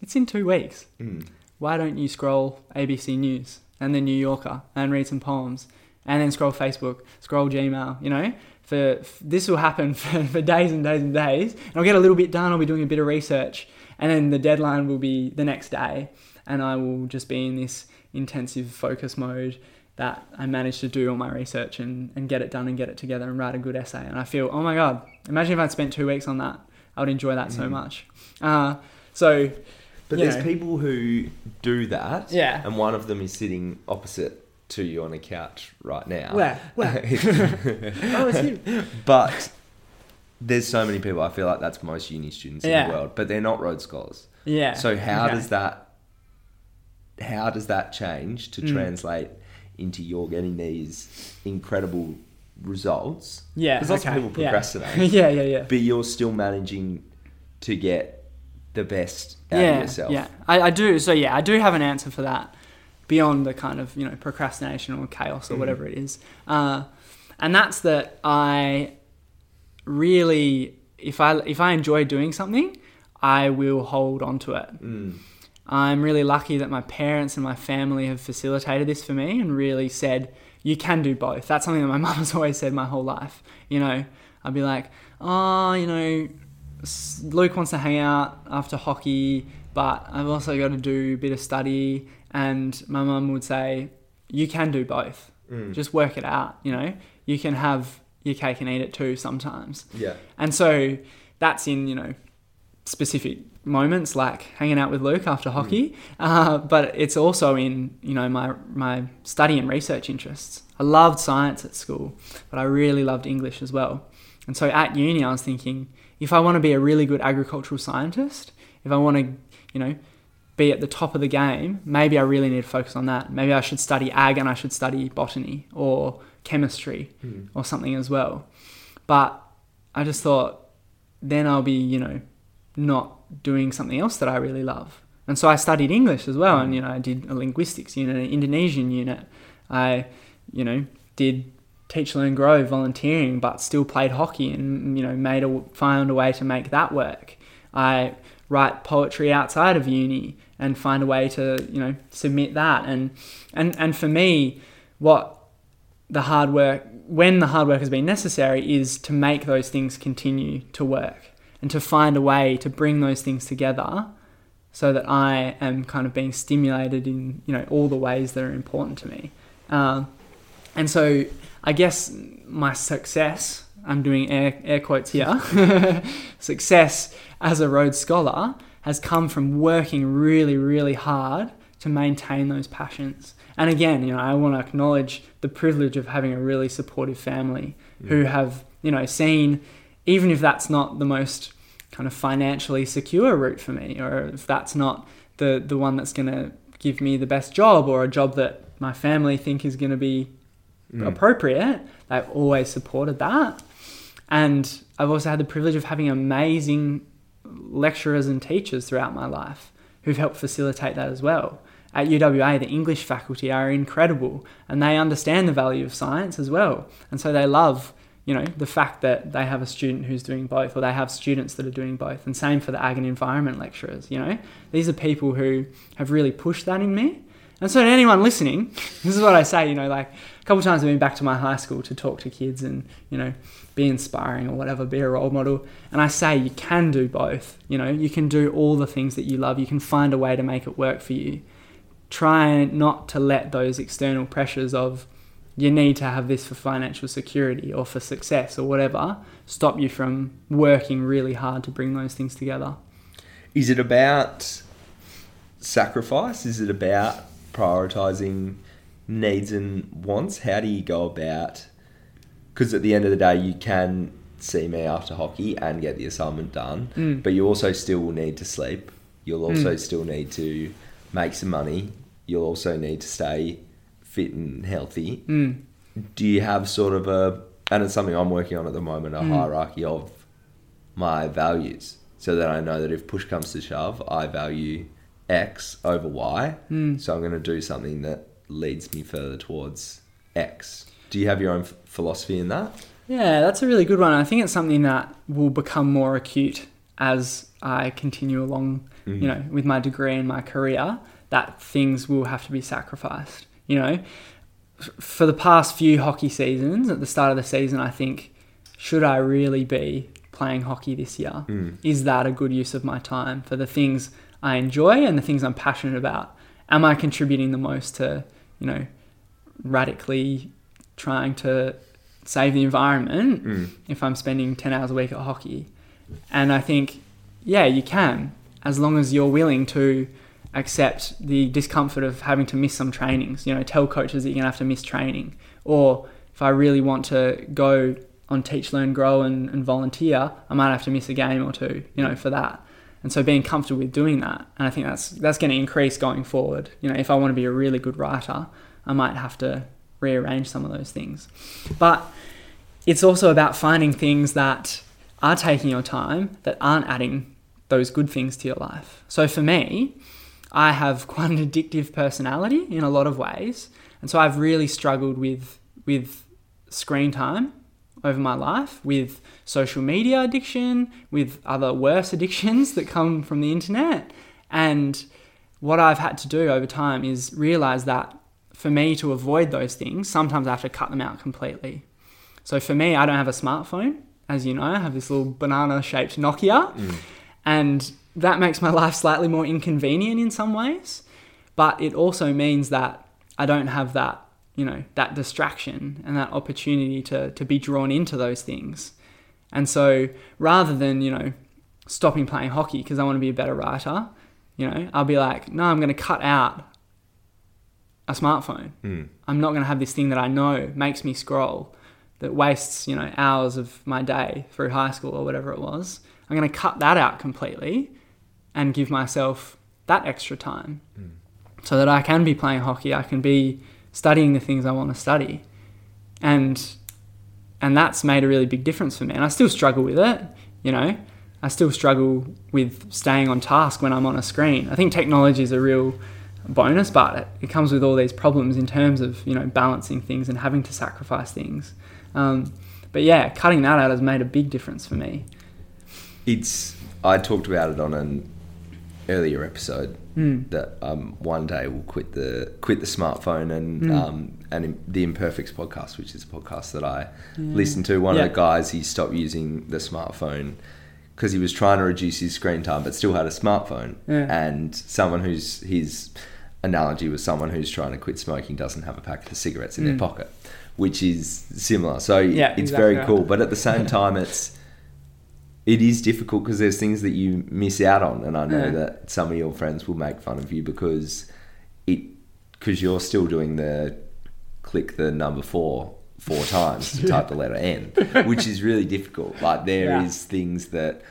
it's in two weeks. Mm. Why don't you scroll ABC News and the New Yorker and read some poems and then scroll Facebook, scroll Gmail, you know? For, for this will happen for, for days and days and days. And I'll get a little bit done, I'll be doing a bit of research, and then the deadline will be the next day, and I will just be in this intensive focus mode that I managed to do all my research and, and get it done and get it together and write a good essay. And I feel, oh my God, imagine if I'd spent two weeks on that. I would enjoy that mm. so much. Uh, so, but there's know. people who do that. Yeah. And one of them is sitting opposite to you on a couch right now. Where? Where? oh, it's him. But there's so many people. I feel like that's most uni students yeah. in the world, but they're not Rhodes Scholars. Yeah. So how okay. does that? How does that change to mm. translate into you're getting these incredible results. Yeah, because lots okay. of people procrastinate. Yeah. yeah, yeah, yeah. But you're still managing to get the best out yeah, of yourself. Yeah, I, I, do. So yeah, I do have an answer for that beyond the kind of you know procrastination or chaos or mm. whatever it is, uh, and that's that I really if I if I enjoy doing something, I will hold on to it. Mm. I'm really lucky that my parents and my family have facilitated this for me and really said, you can do both. That's something that my mum has always said my whole life. You know, I'd be like, oh, you know, Luke wants to hang out after hockey, but I've also got to do a bit of study. And my mum would say, you can do both. Mm. Just work it out. You know, you can have your cake and eat it too sometimes. Yeah. And so that's in, you know, specific moments like hanging out with Luke after hockey, mm. uh, but it's also in you know my my study and research interests. I loved science at school, but I really loved English as well. And so at uni, I was thinking if I want to be a really good agricultural scientist, if I want to you know be at the top of the game, maybe I really need to focus on that. Maybe I should study ag and I should study botany or chemistry mm. or something as well. But I just thought then I'll be you know not doing something else that I really love. And so I studied English as well, and mm. you know I did a linguistics unit, an Indonesian unit. I, you know, did teach, learn, grow volunteering, but still played hockey and you know made a found a way to make that work. I write poetry outside of uni and find a way to you know submit that and and and for me, what the hard work when the hard work has been necessary is to make those things continue to work and to find a way to bring those things together so that I am kind of being stimulated in you know all the ways that are important to me. Um, and so I guess my success, I'm doing air, air quotes here, success as a Rhodes Scholar has come from working really, really hard to maintain those passions. And again, you know, I want to acknowledge the privilege of having a really supportive family yeah. who have, you know, seen even if that's not the most kind of financially secure route for me, or if that's not the the one that's going to give me the best job, or a job that my family think is going to be mm. appropriate, they've always supported that. And I've also had the privilege of having amazing lecturers and teachers throughout my life who've helped facilitate that as well. At UWA, the English faculty are incredible and they understand the value of science as well. And so they love you know, the fact that they have a student who's doing both, or they have students that are doing both, and same for the ag and environment lecturers. You know, these are people who have really pushed that in me, And so, to anyone listening, this is what I say. You know, like a couple times I've been back to my high school to talk to kids and you know be inspiring or whatever, be a role model. And I say you can do both. You know, you can do all the things that you love. You can find a way to make it work for you. Try not to let those external pressures of you need to have this for financial security or for success or whatever stop you from working really hard to bring those things together. Is it about sacrifice? Is it about prioritizing needs and wants? How do you go about? Because at the end of the day, you can see me after hockey and get the assignment done, mm. but you also still will need to sleep. You'll also mm. still need to make some money. You'll also need to stay fit and healthy. Mm. Do you have sort of a, and it's something I'm working on at the moment, a mm. hierarchy of my values so that I know that if push comes to shove, I value X over Y. Mm. So I'm going to do something that leads me further towards X. Do you have your own f- philosophy in that? Yeah, that's a really good one. I think it's something that will become more acute as I continue along, mm-hmm. you know, with my degree and my career, that things will have to be sacrificed. You know, for the past few hockey seasons, at the start of the season, I think, should I really be playing hockey this year? Mm. Is that a good use of my time for the things I enjoy and the things I'm passionate about? Am I contributing the most to, you know, radically trying to save the environment mm. if I'm spending 10 hours a week at hockey? And I think, yeah, you can, as long as you're willing to accept the discomfort of having to miss some trainings. You know, tell coaches that you're gonna have to miss training. Or if I really want to go on teach, learn, grow, and, and volunteer, I might have to miss a game or two. You know, for that. And so being comfortable with doing that, and I think that's that's going to increase going forward. You know, if I want to be a really good writer, I might have to rearrange some of those things. But it's also about finding things that are taking your time that aren't adding those good things to your life. So for me, I have quite an addictive personality in a lot of ways, and so I've really struggled with with screen time over my life, with social media addiction, with other worse addictions that come from the internet. And what I've had to do over time is realize that for me to avoid those things, sometimes I have to cut them out completely. So for me, I don't have a smartphone. As you know, I have this little banana shaped Nokia. Mm. And that makes my life slightly more inconvenient in some ways, but it also means that I don't have that, you know, that distraction and that opportunity to, to be drawn into those things. And so rather than, you know, stopping playing hockey because I want to be a better writer, you know, I'll be like, no, I'm going to cut out a smartphone. Mm. I'm not going to have this thing that I know makes me scroll, that wastes, you know, hours of my day through high school or whatever it was. I'm going to cut that out completely and give myself that extra time mm. so that I can be playing hockey, I can be studying the things I want to study. And and that's made a really big difference for me. And I still struggle with it, you know. I still struggle with staying on task when I'm on a screen. I think technology is a real bonus, but it, it comes with all these problems in terms of, you know, balancing things and having to sacrifice things. Um, but yeah, cutting that out has made a big difference for me. It's I talked about it on an earlier episode mm. that um, one day we'll quit the quit the smartphone and mm. um, and the Imperfects podcast, which is a podcast that I listen to. One yeah. of the guys he stopped using the smartphone because he was trying to reduce his screen time, but still had a smartphone. Yeah. And someone who's his analogy was someone who's trying to quit smoking doesn't have a packet of cigarettes in their pocket, which is similar. So yeah, it's exactly very cool, but at the same time, it's it is difficult because there's things that you miss out on, and I know yeah. that some of your friends will make fun of you because it because you're still doing the click the number four four times to type the letter N, which is really difficult. Like there yeah. is things that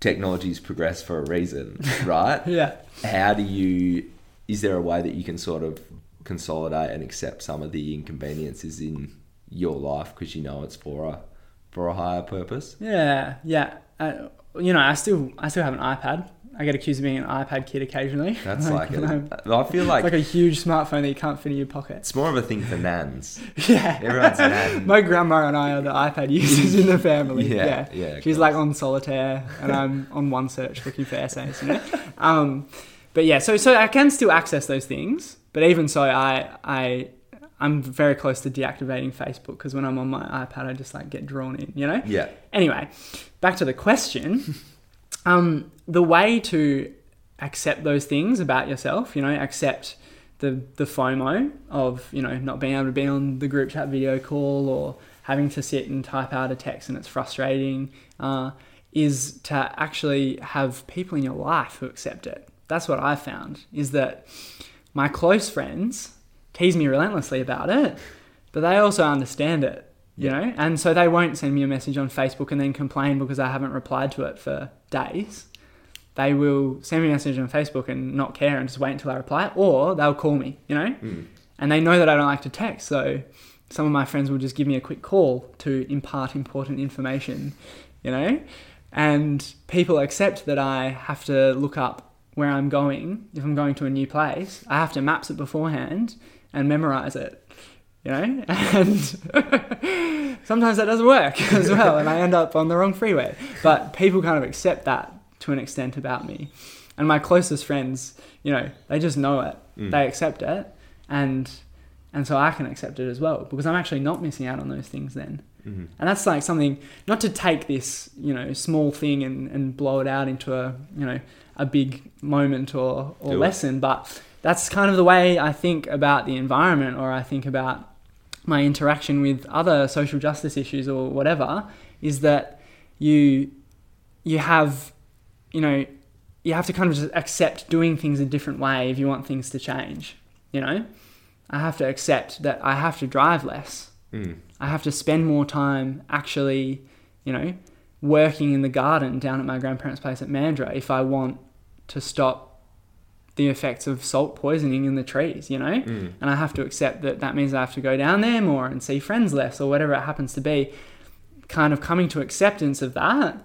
technology's progress for a reason, right? yeah. How do you? Is there a way that you can sort of consolidate and accept some of the inconveniences in your life because you know it's for a for a higher purpose? Yeah, yeah. Uh, you know, I still I still have an iPad. I get accused of being an iPad kid occasionally. That's like, like a, I feel like like a huge smartphone that you can't fit in your pocket. It's more of a thing for nans. yeah, everyone's a nan. My grandma and I are the iPad users in the family. Yeah, yeah. yeah She's like on solitaire, and I'm on OneSearch looking for essays. You know, um, but yeah, so so I can still access those things, but even so, I I I'm very close to deactivating Facebook because when I'm on my iPad, I just like get drawn in, you know. Yeah. Anyway, back to the question. um, the way to accept those things about yourself, you know, accept the the FOMO of you know not being able to be on the group chat video call or having to sit and type out a text and it's frustrating. Uh, is to actually have people in your life who accept it. That's what I found. Is that my close friends tease me relentlessly about it, but they also understand it, you yeah. know? And so they won't send me a message on Facebook and then complain because I haven't replied to it for days. They will send me a message on Facebook and not care and just wait until I reply, or they'll call me, you know? Mm. And they know that I don't like to text, so some of my friends will just give me a quick call to impart important information, you know? And people accept that I have to look up where I'm going. If I'm going to a new place, I have to maps it beforehand and memorize it, you know? And sometimes that doesn't work as well, and I end up on the wrong freeway. But people kind of accept that to an extent about me. And my closest friends, you know, they just know it, mm. they accept it, and and so I can accept it as well because I'm actually not missing out on those things then. Mm-hmm. And that's like something not to take this, you know, small thing and, and blow it out into a, you know, a big moment or, or lesson, but that's kind of the way I think about the environment or I think about my interaction with other social justice issues or whatever is that you you have you know you have to kind of just accept doing things a different way if you want things to change you know i have to accept that i have to drive less mm. i have to spend more time actually you know working in the garden down at my grandparents place at Mandurah if i want to stop the effects of salt poisoning in the trees, you know? Mm. And I have to accept that that means I have to go down there more and see friends less or whatever it happens to be. Kind of coming to acceptance of that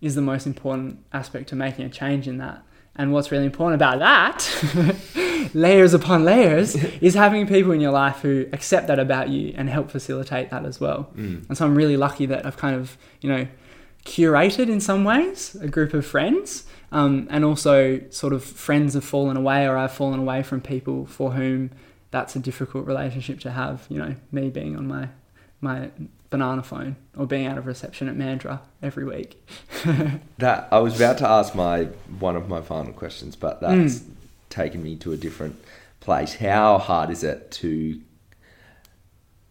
is the most important aspect to making a change in that. And what's really important about that, layers upon layers, is having people in your life who accept that about you and help facilitate that as well. Mm. And so I'm really lucky that I've kind of, you know, curated in some ways a group of friends um, and also, sort of friends have fallen away, or I've fallen away from people for whom that's a difficult relationship to have. You know, me being on my my banana phone or being out of reception at Mandurah every week. that I was about to ask my one of my final questions, but that's mm. taken me to a different place. How hard is it to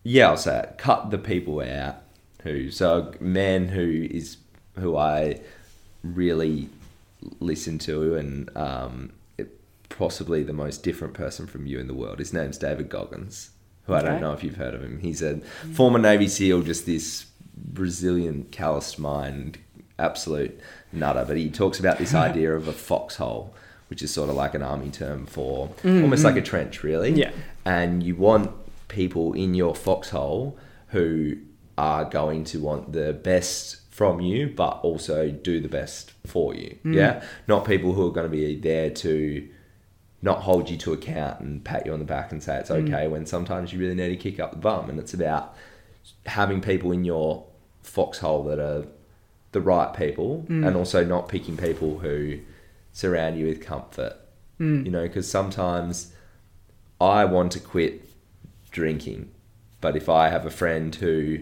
yeah, I'll say it, cut the people out who so a man who is who I really listen to and um, it, possibly the most different person from you in the world. His name's David Goggins, who okay. I don't know if you've heard of him. He's a former Navy SEAL, just this Brazilian calloused mind, absolute nutter. But he talks about this idea of a foxhole, which is sort of like an army term for mm-hmm. almost like a trench, really. Yeah. And you want people in your foxhole who are going to want the best from you, but also do the best for you. Mm. Yeah. Not people who are going to be there to not hold you to account and pat you on the back and say it's mm. okay mm. when sometimes you really need to kick up the bum. And it's about having people in your foxhole that are the right people mm. and also not picking people who surround you with comfort. Mm. You know, because sometimes I want to quit drinking, but if I have a friend who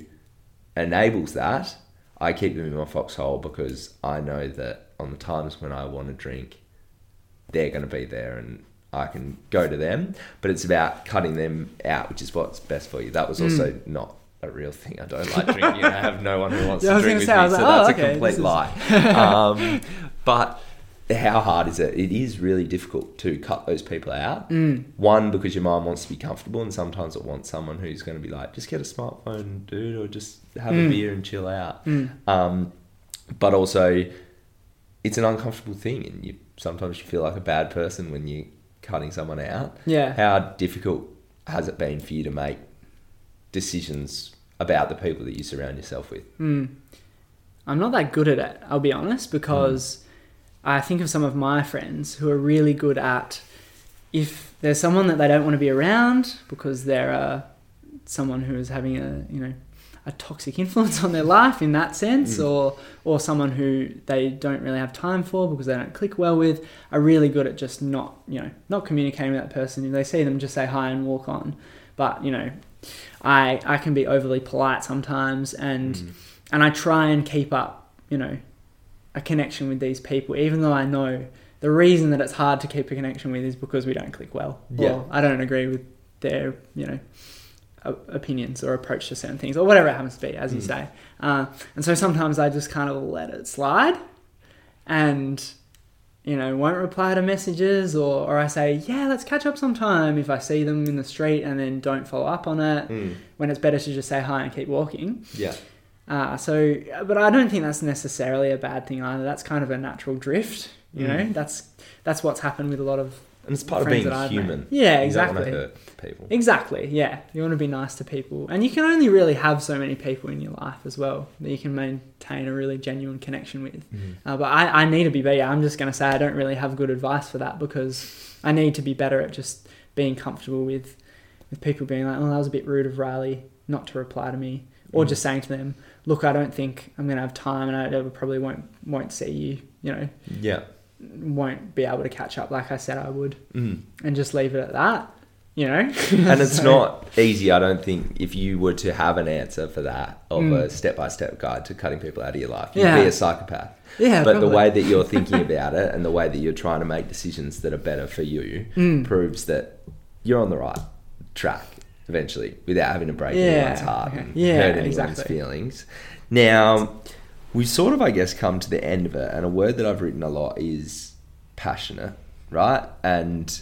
enables that, I keep them in my foxhole because I know that on the times when I want to drink, they're going to be there and I can go to them. But it's about cutting them out, which is what's best for you. That was also mm. not a real thing. I don't like drinking. I have no one who wants yeah, to drink with say, me, so like, that's oh, okay, a complete lie. um, but how hard is it? It is really difficult to cut those people out. Mm. One, because your mind wants to be comfortable, and sometimes it wants someone who's going to be like, just get a smartphone, dude, or just have mm. a beer and chill out. Mm. Um, but also, it's an uncomfortable thing, and you sometimes you feel like a bad person when you're cutting someone out. Yeah. How difficult has it been for you to make decisions about the people that you surround yourself with? Mm. I'm not that good at it, I'll be honest, because I think of some of my friends who are really good at if there's someone that they don't want to be around because they're a someone who is having a you know a toxic influence on their life in that sense, mm. or or someone who they don't really have time for because they don't click well with, are really good at just not you know not communicating with that person. If they see them, just say hi and walk on. But you know, I I can be overly polite sometimes, and mm. and I try and keep up you know a connection with these people, even though I know the reason that it's hard to keep a connection with is because we don't click well. Yeah. Or I don't agree with their you know opinions or approach to certain things or whatever it happens to be, as you mm. say. Uh, and so sometimes I just kind of let it slide and, you know, won't reply to messages or, or I say, yeah, let's catch up sometime if I see them in the street and then don't follow up on it mm. when it's better to just say hi and keep walking. Yeah. Uh, so, but I don't think that's necessarily a bad thing either. That's kind of a natural drift, you mm. know. That's that's what's happened with a lot of and it's part of being human. Yeah, exactly. people. Exactly. Yeah, you want to be nice to people, and you can only really have so many people in your life as well that you can maintain a really genuine connection with. Mm. Uh, but I, I need to be better. I'm just going to say I don't really have good advice for that because I need to be better at just being comfortable with with people being like, oh, that was a bit rude of Riley not to reply to me, or mm. just saying to them, look, I don't think I'm going to have time, and I probably won't won't see you. You know. Yeah won't be able to catch up like I said I would, mm. and just leave it at that. You know, and it's so, not easy. I don't think if you were to have an answer for that of mm. a step by step guide to cutting people out of your life, you'd yeah. be a psychopath. Yeah, but probably. the way that you're thinking about it and the way that you're trying to make decisions that are better for you mm. proves that you're on the right track eventually without having to break yeah. anyone's heart and yeah, hurt anyone's exactly. feelings. Now, we sort of, I guess, come to the end of it, and a word that I've written a lot is passionate, right? And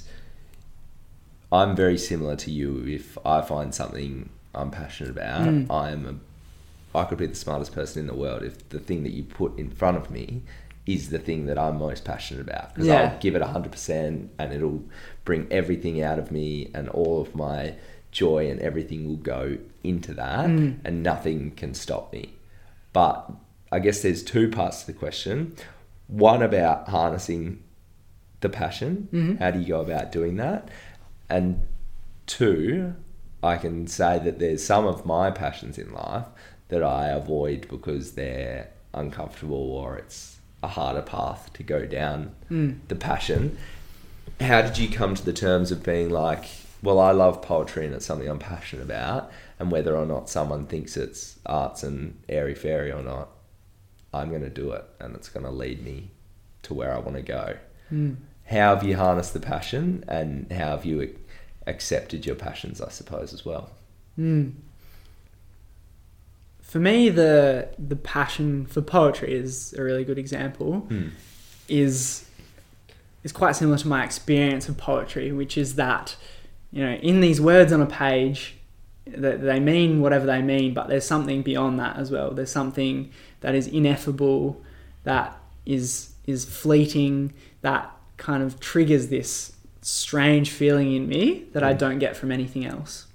I'm very similar to you. If I find something I'm passionate about, mm. I'm a I could be the smartest person in the world if the thing that you put in front of me is the thing that I'm most passionate about because yeah. I'll give it 100% and it'll bring everything out of me and all of my joy and everything will go into that mm. and nothing can stop me. But I guess there's two parts to the question. One about harnessing the passion. Mm-hmm. How do you go about doing that? And two, I can say that there's some of my passions in life that I avoid because they're uncomfortable or it's a harder path to go down mm. the passion. How did you come to the terms of being like, well, I love poetry and it's something I'm passionate about, and whether or not someone thinks it's arts and airy fairy or not, I'm going to do it and it's going to lead me to where I want to go. Mm. How have you harnessed the passion and how have you accepted your passions, I suppose, as well? Mm. For me, the the passion for poetry is a really good example. Mm. Is is quite similar to my experience of poetry, which is that you know, in these words on a page, that they mean whatever they mean, but there's something beyond that as well. There's something that is ineffable, that is is fleeting, that kind of triggers this strange feeling in me that I mm. don't get from anything else.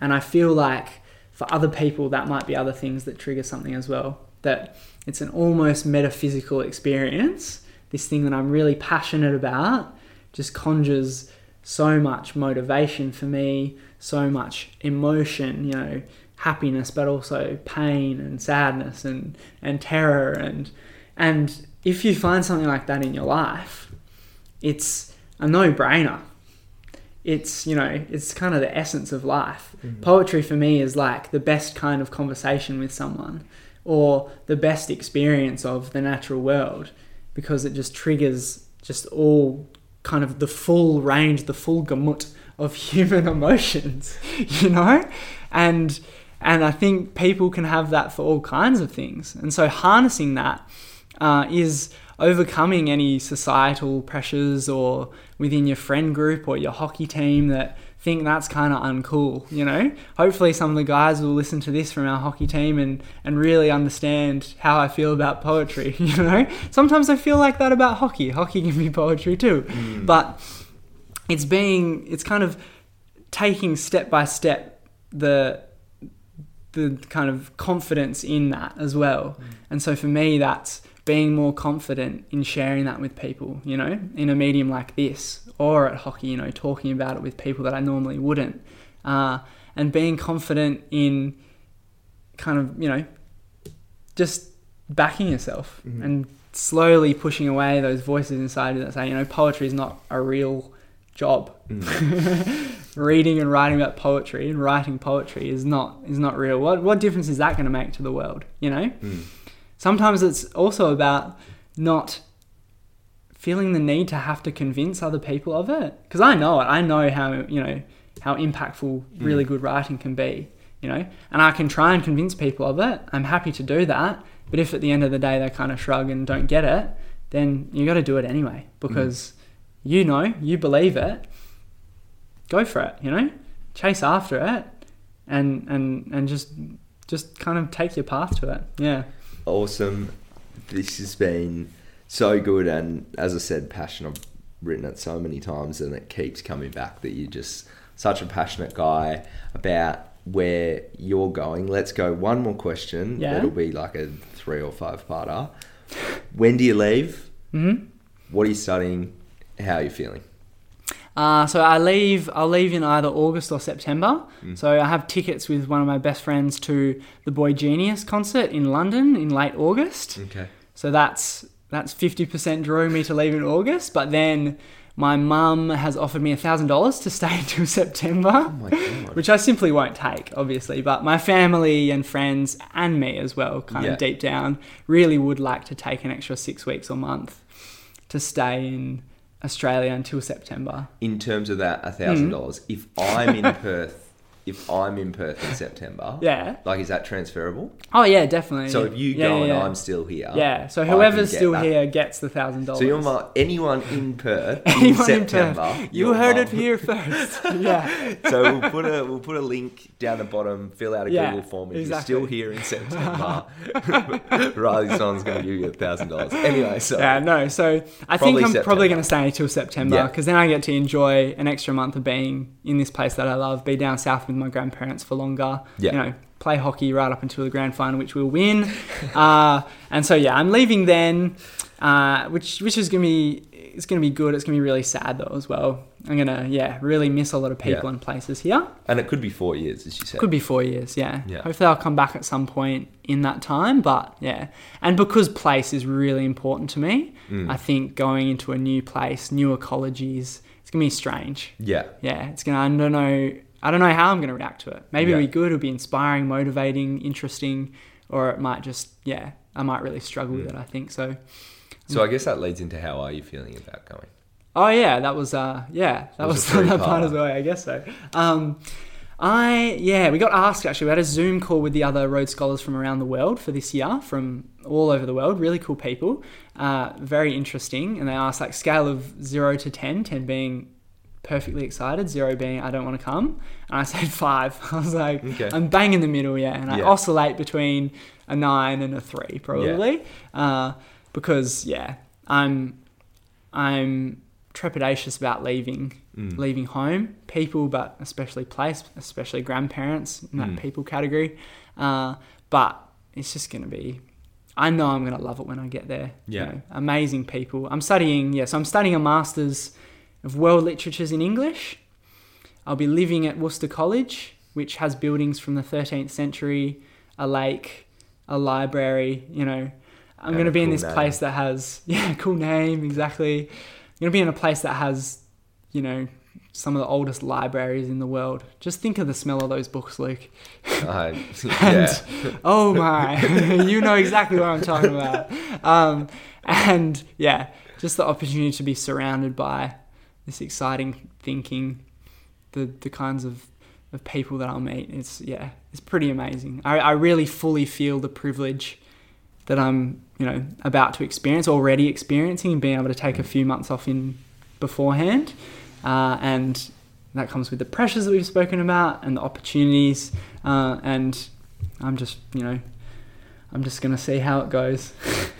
And I feel like for other people that might be other things that trigger something as well. That it's an almost metaphysical experience. This thing that I'm really passionate about just conjures so much motivation for me, so much emotion, you know, happiness, but also pain and sadness and, and terror. And, and if you find something like that in your life, it's a no brainer. It's, you know, it's kind of the essence of life. Mm-hmm. Poetry for me is like the best kind of conversation with someone or the best experience of the natural world because it just triggers just all kind of the full range, the full gamut of human emotions, you know? And and I think people can have that for all kinds of things. And so harnessing that uh, is overcoming any societal pressures or within your friend group or your hockey team that think that's kind of uncool, you know? Hopefully some of the guys will listen to this from our hockey team and, and really understand how I feel about poetry, you know? Sometimes I feel like that about hockey. Hockey can be poetry too. Mm. But it's being it's kind of taking step by step the the kind of confidence in that as well. Mm. And so for me, that's being more confident in sharing that with people, you know, in a medium like this or at hockey, you know, talking about it with people that I normally wouldn't. Uh, and being confident in kind of, you know, just backing yourself mm-hmm. and slowly pushing away those voices inside you that say, you know, poetry is not a real job. Mm. Reading and writing about poetry and writing poetry is not is not real. What what difference is that going to make to the world? You know. Mm. Sometimes it's also about not feeling the need to have to convince other people of it because I know it. I know how you know how impactful really mm. good writing can be. You know, and I can try and convince people of it. I'm happy to do that. But if at the end of the day they kind of shrug and don't get it, then you got to do it anyway because mm. you know, you believe it. Go for it, you know? Chase after it and and and just just kind of take your path to it. Yeah. Awesome. This has been so good and as I said, passion I've written it so many times and it keeps coming back that you're just such a passionate guy about where you're going. Let's go one more question. Yeah. It'll be like a three or five parter. When do you leave? Mm-hmm. What are you studying? How are you feeling? Uh, so I leave. I'll leave in either August or September. Mm. So I have tickets with one of my best friends to the boygenius concert in London in late August. Okay. So that's that's fifty percent drawing me to leave in August. But then my mum has offered me $1,000 to stay until September, oh which I simply won't take, obviously. But my family and friends and me as well, kind yeah. of deep down, really would like to take an extra six weeks or month to stay in Australia until September. In terms of that $1,000, mm. if I'm in Perth if I'm in Perth in September, yeah, like is that transferable? Oh yeah, definitely. So if you yeah, go yeah, and I'm still here, yeah. So whoever's still that. here gets the thousand dollars. So you're my, anyone in Perth anyone in September. In Perth. You heard it here first. yeah. So we'll put a we'll put a link down the bottom. Fill out a Google form if exactly. you're still here in September. Riley Son's going to give you a thousand dollars. Anyway, so yeah, no. So I think I'm September. probably going to stay until September because then I get to enjoy an extra month of being in this place that I love. Be down south with my grandparents for longer. Yeah. You know, play hockey right up until the grand final, which we'll win. uh, and so yeah, I'm leaving then, uh, which which is gonna be it's gonna be good. It's gonna be really sad though as well. I'm gonna yeah really miss a lot of people yeah. and places here. And it could be four years, as you said. Could be four years. Yeah. yeah. Hopefully I'll come back at some point in that time. But yeah, and because place is really important to me, mm. I think going into a new place, new ecologies, it's gonna be strange. Yeah. Yeah. It's gonna I don't know I don't know how I'm going to react to it. Maybe yeah. it'll be good, it'll be inspiring, motivating, interesting, or it might just, yeah, I might really struggle with it, I think. So, so I guess that leads into how are you feeling about going? Oh yeah, that was uh yeah, that was, was that part as well. I guess so. Um, I yeah, we got asked actually. We had a Zoom call with the other Rhodes scholars from around the world for this year, from all over the world. Really cool people, uh, very interesting. And they asked like scale of zero to 10, 10 being perfectly excited, zero being I don't want to come. And I said five. I was like, okay. I'm bang in the middle, yeah. And I yeah. oscillate between a nine and a three, probably. Yeah. Uh, because yeah, I'm I'm trepidatious about leaving mm. leaving home, people, but especially place, especially grandparents in that mm. people category. Uh, but it's just gonna be I know I'm gonna love it when I get there. Yeah. You know, amazing people. I'm studying, yes, yeah, so I'm studying a master's of world literatures in English. I'll be living at Worcester College, which has buildings from the 13th century, a lake, a library, you know. I'm going to be cool in this name. place that has, yeah, cool name, exactly. I'm going to be in a place that has, you know, some of the oldest libraries in the world. Just think of the smell of those books, Luke. Uh, and, oh my, you know exactly what I'm talking about. Um, and yeah, just the opportunity to be surrounded by this exciting thinking, the the kinds of, of people that I'll meet. It's yeah, it's pretty amazing. I, I really fully feel the privilege that I'm you know about to experience, already experiencing, and being able to take a few months off in beforehand, uh, and that comes with the pressures that we've spoken about and the opportunities, uh, and I'm just you know I'm just gonna see how it goes.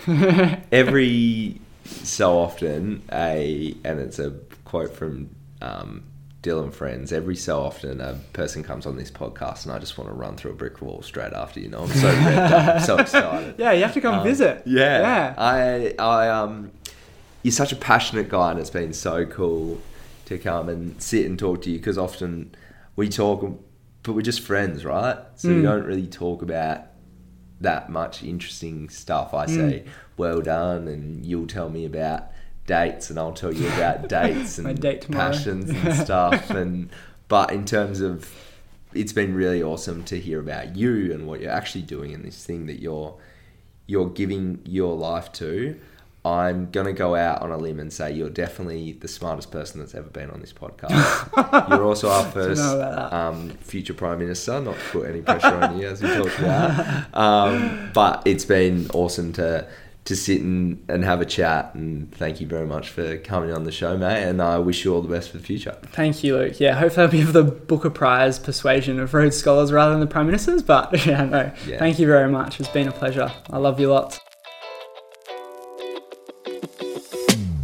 Every so often, a and it's a quote from um, Dylan Friends. Every so often, a person comes on this podcast, and I just want to run through a brick wall straight after. You know, I'm so I'm so excited. Yeah, you have to come um, visit. Yeah, yeah. I, I, um, you're such a passionate guy, and it's been so cool to come and sit and talk to you because often we talk but we're just friends, right? So mm. we don't really talk about that much interesting stuff. I say, mm. well done, and you'll tell me about dates, and I'll tell you about dates and passions and stuff. And but in terms of, it's been really awesome to hear about you and what you're actually doing in this thing that you're you're giving your life to. I'm gonna go out on a limb and say you're definitely the smartest person that's ever been on this podcast. you're also our first um, future prime minister. Not to put any pressure on you, as we talked about, um, but it's been awesome to to sit and, and have a chat. And thank you very much for coming on the show, mate. And I wish you all the best for the future. Thank you, Luke. Yeah, hopefully I'll be of the Booker Prize persuasion of Rhodes Scholars rather than the Prime Ministers. But yeah, no, yeah. thank you very much. It's been a pleasure. I love you lots.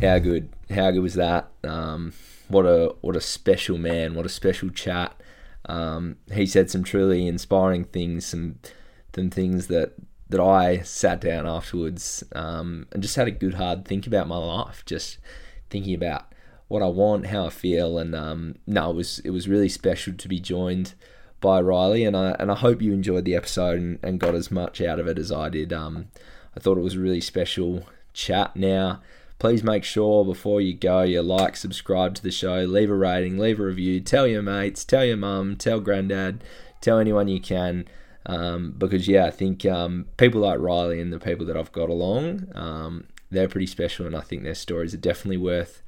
how good how good was that um, what a what a special man what a special chat um, he said some truly inspiring things some some things that that I sat down afterwards um, and just had a good hard think about my life just thinking about what I want how I feel and um, no it was it was really special to be joined by Riley and I and I hope you enjoyed the episode and, and got as much out of it as I did um, I thought it was a really special chat now please make sure before you go you like, subscribe to the show, leave a rating, leave a review, tell your mates, tell your mum, tell granddad, tell anyone you can. Um, because yeah, I think um, people like Riley and the people that I've got along, um, they're pretty special, and I think their stories are definitely worth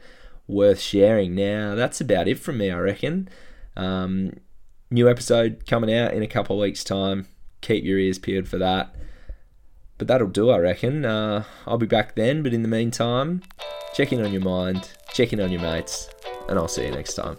worth sharing. Now that's about it from me, I reckon. Um, new episode coming out in a couple of weeks' time. Keep your ears peeled for that. But that'll do, I reckon. Uh, I'll be back then, but in the meantime, check in on your mind, check in on your mates, and I'll see you next time.